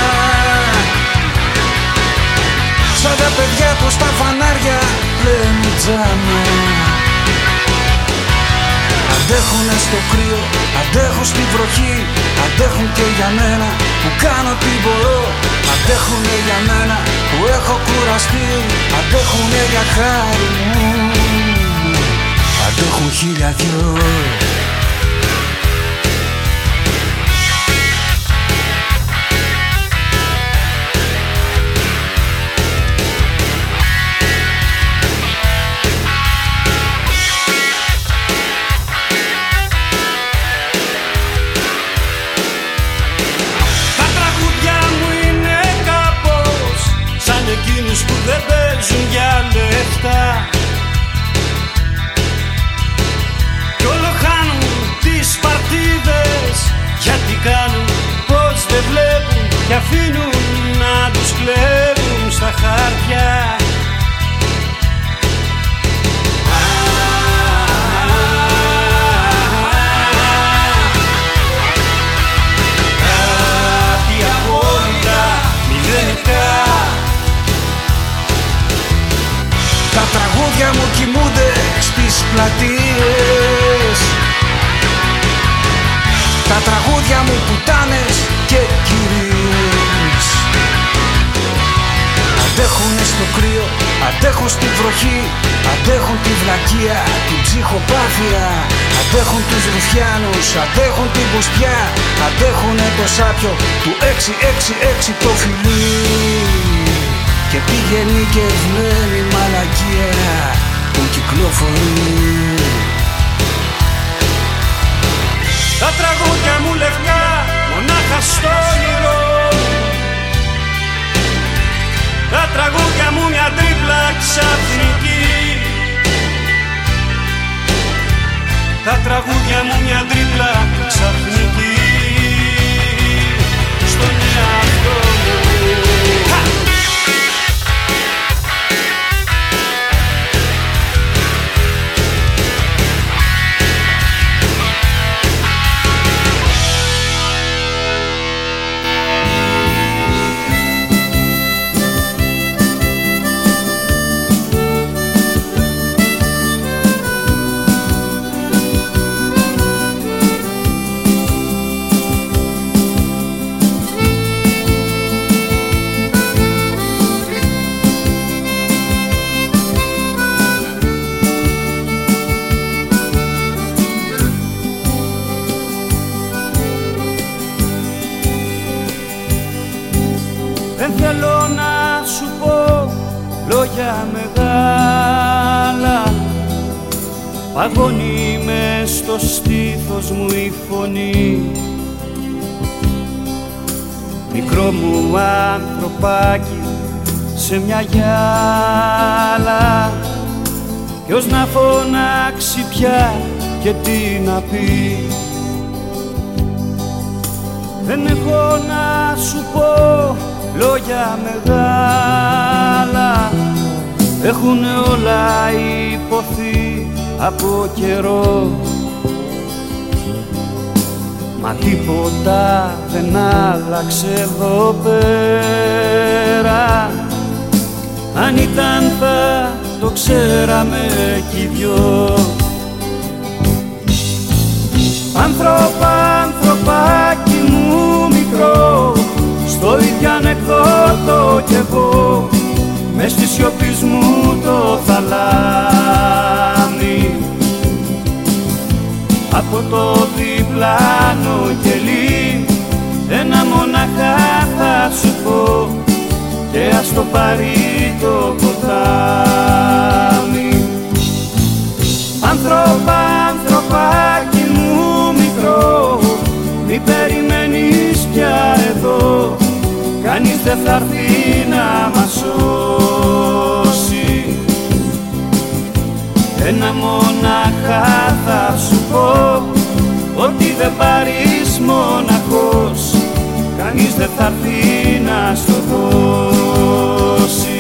Σαν τα παιδιά που στα φανάρια λένε τζάμα. Αντέχουνε στο κρύο, αντέχουν στη βροχή. Αντέχουν και για μένα που κάνω τι μπορώ. Αντέχουνε για μένα που έχω κουραστεί. Αντέχουνε για χάρη μου Αντέχουν χίλια δυο Τα Αντέχουν στη βροχή, αντέχουν τη βλακεία, την ψυχοπάθεια. Αντέχουν τους ρουφιάνους, αντέχουν την πουστιά. Αντέχουν το σάπιο του 666 το φιλί. Και πηγαίνει και βλέπει μαλακία που κυκλοφορεί. Τα τραγούδια μου λευκά, μονάχα στο όνειρο Τα τραγούδια μου μια τρίπλα ξαφνική. Τα τραγούδια μου μια τρίπλα ξαφνική λόγια μεγάλα. Παγώνει με στο στήθος μου η φωνή. Μικρό μου ανθρωπάκι σε μια γυάλα. Ποιος να φωνάξει πια και τι να πει. Δεν έχω να σου πω λόγια μεγάλα Έχουν όλα υποθεί από καιρό. Μα τίποτα δεν άλλαξε εδώ πέρα. Αν ήταν θα το ξέραμε κι οι δυο. Άνθρωπα, ανθρωπάκι μου μικρό Στο ίδιο ανεκδότο κι εγώ Μες στη σιωπή μου το θαλάμι. Από το διπλάνο κελί Ένα μοναχά θα σου πω Και ας το πάρει το ποτάμι. Άνθρωπα, ανθρωπάκι μου μικρό Μη περιμένεις πια εδώ Κανείς δεν θα έρθει να μας σώσει. Ένα μονάχα θα σου πω Ότι δεν πάρεις μοναχός. Κανείς δεν θα έρθει να στο δώσει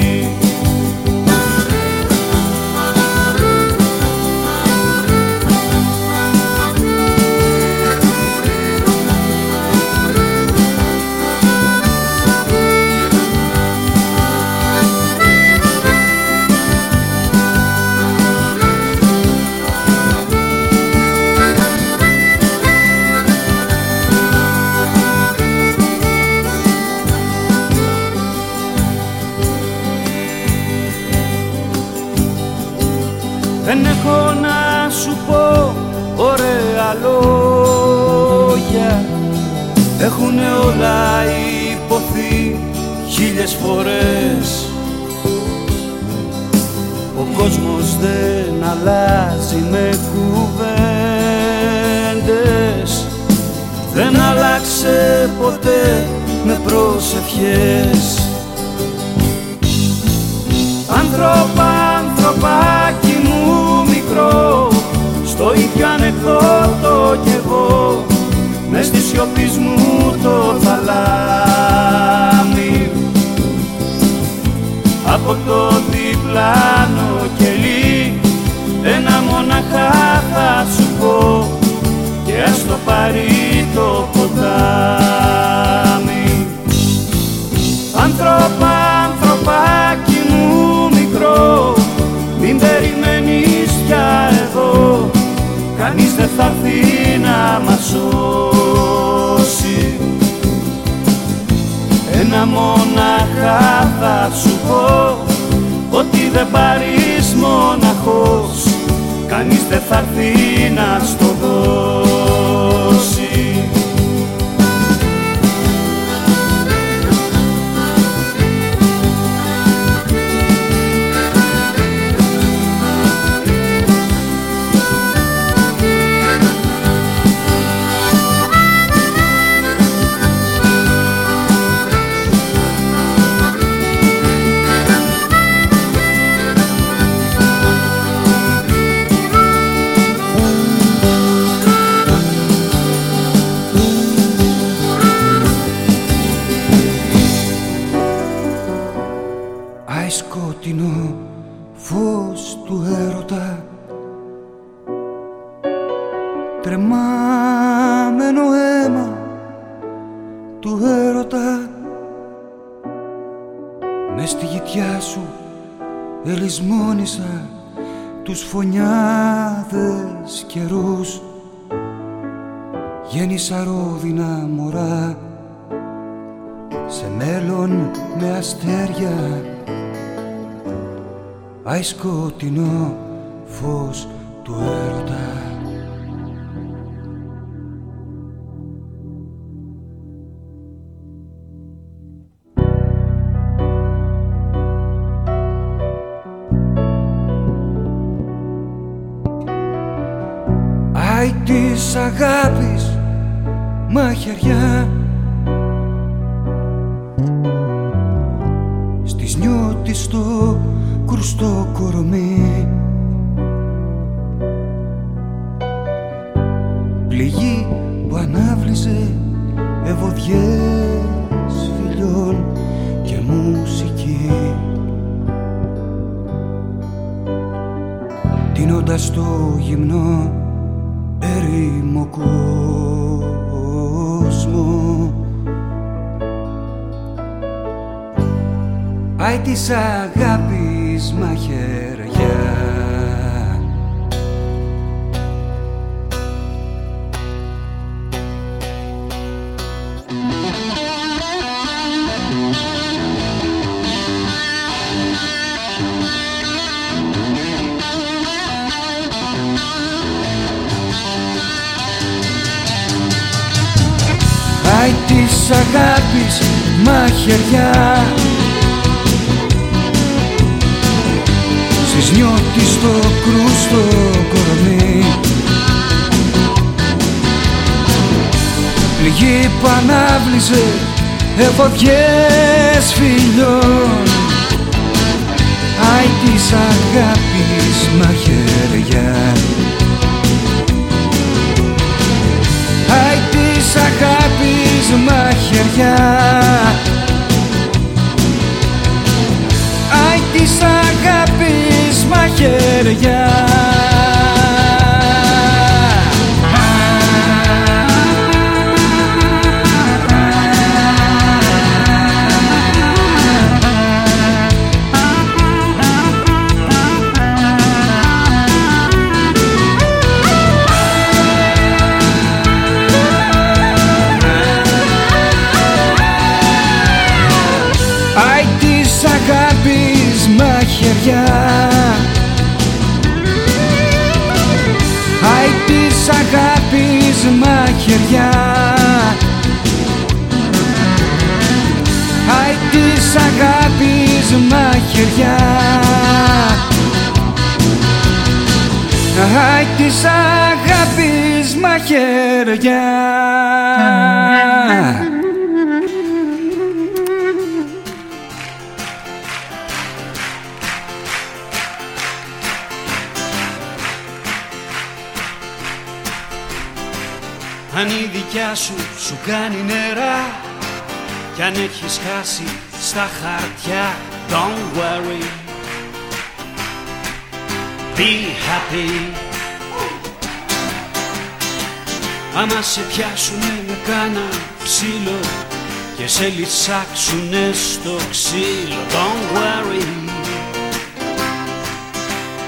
της αγάπης μαχαιριά. Συσνιώτη στο κρούστο κορμί. Πληγή που ανάβλησε εφοδιές φιλιών. Άι της αγάπης μαχαιριά. Άι της αγάπης μαχαιριά Αι της αγάπης μαχαιριά μαχαιριά. Άι της αγάπης μαχαιριά. Άι της αγάπης μαχαιριά δικιά σου σου κάνει νερά. Κι αν έχεις χάσει στα χαρτιά Don't worry. Be happy. Άμα σε πιάσουνε με κάνα ψήλο Και σε λυσάξουνε στο ξύλο Don't worry.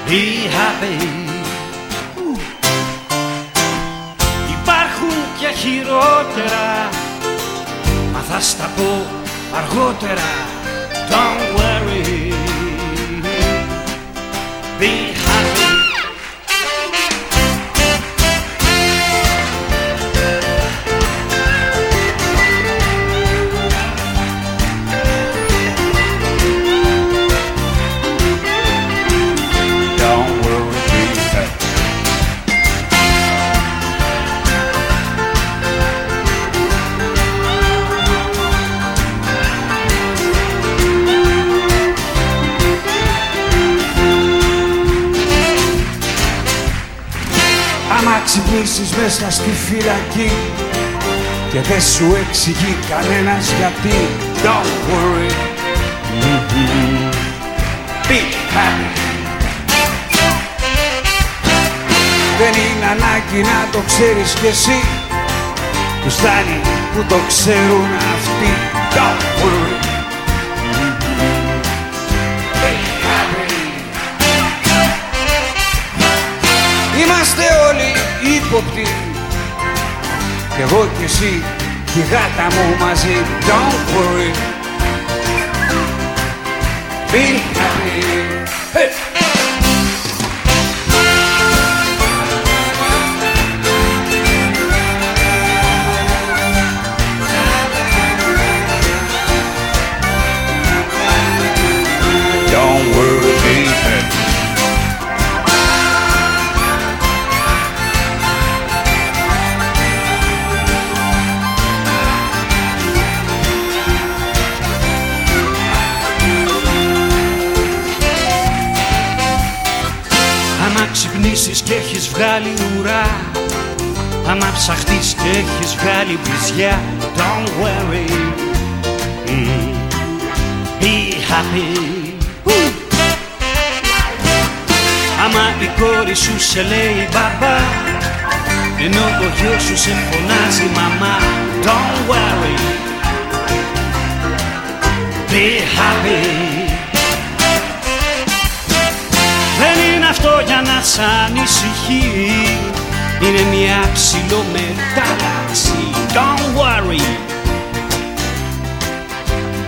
Be happy χειρότερα. Μα θα στα πω αργότερα. Don't worry ξυπνήσεις μέσα στη φυλακή και δεν σου εξηγεί κανένας γιατί. Don't worry. Be happy. Δεν είναι ανάγκη να το ξέρεις κι εσύ. Τους φτάνει που το ξέρουν αυτοί. Don't worry ύποπτοι Κι εγώ κι εσύ κι η γάτα μου μαζί Don't worry. Be happy έχεις βγάλει ουρά. Άμα ψαχτείς και έχεις βγάλει μπριζιά Don't worry. Mm. Be happy. Woo. Άμα η κόρη σου σε λέει μπαμπά Ενώ το γιο σου σε φωνάζει μαμά Don't worry. Be happy είναι αυτό για να σ' ανησυχεί. Είναι μια ψηλομετάλλαξη. Don't worry.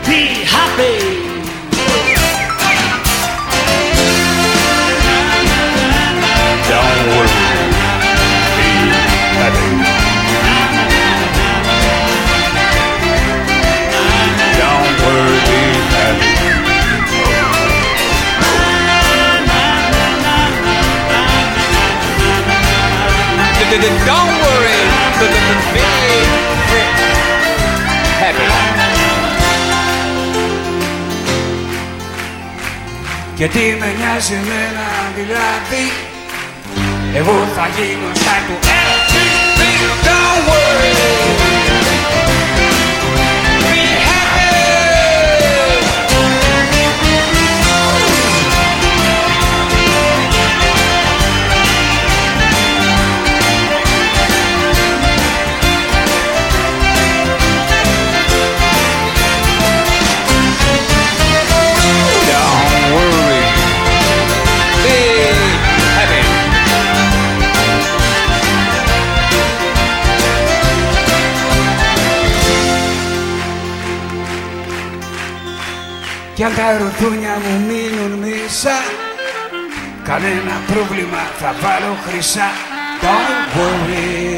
Be happy Don't worry, be happy. Και τι με νοιάζει εμένα δηλαδή Εγώ θα γίνω σαν του Κι αν τα ρουτούνια μου μείνουν μισά Κανένα πρόβλημα θα βάλω χρυσά. Don't worry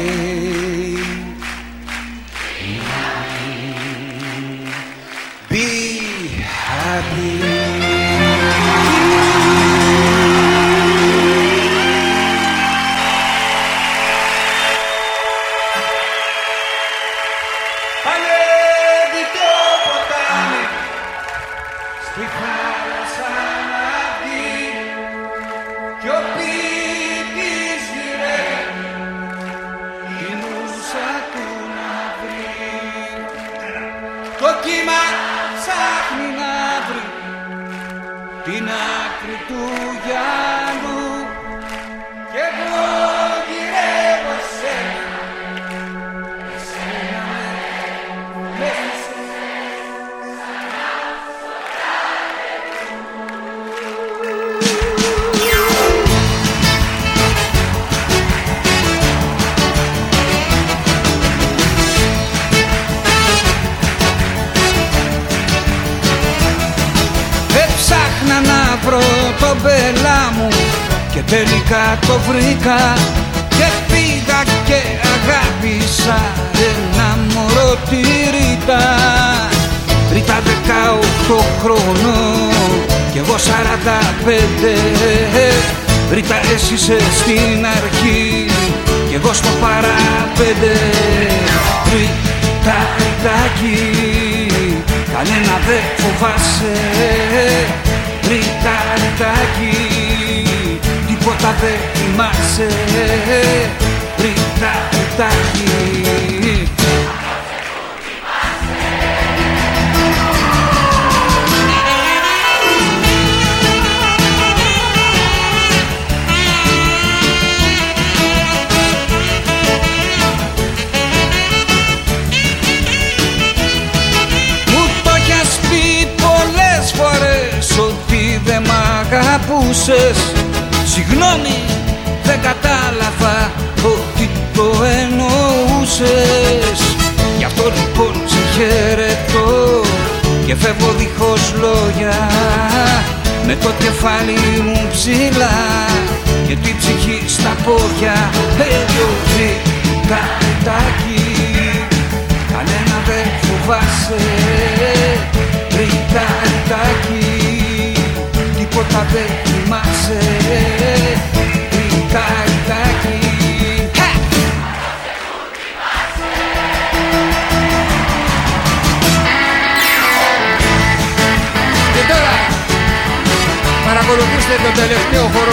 παρακολουθήστε τον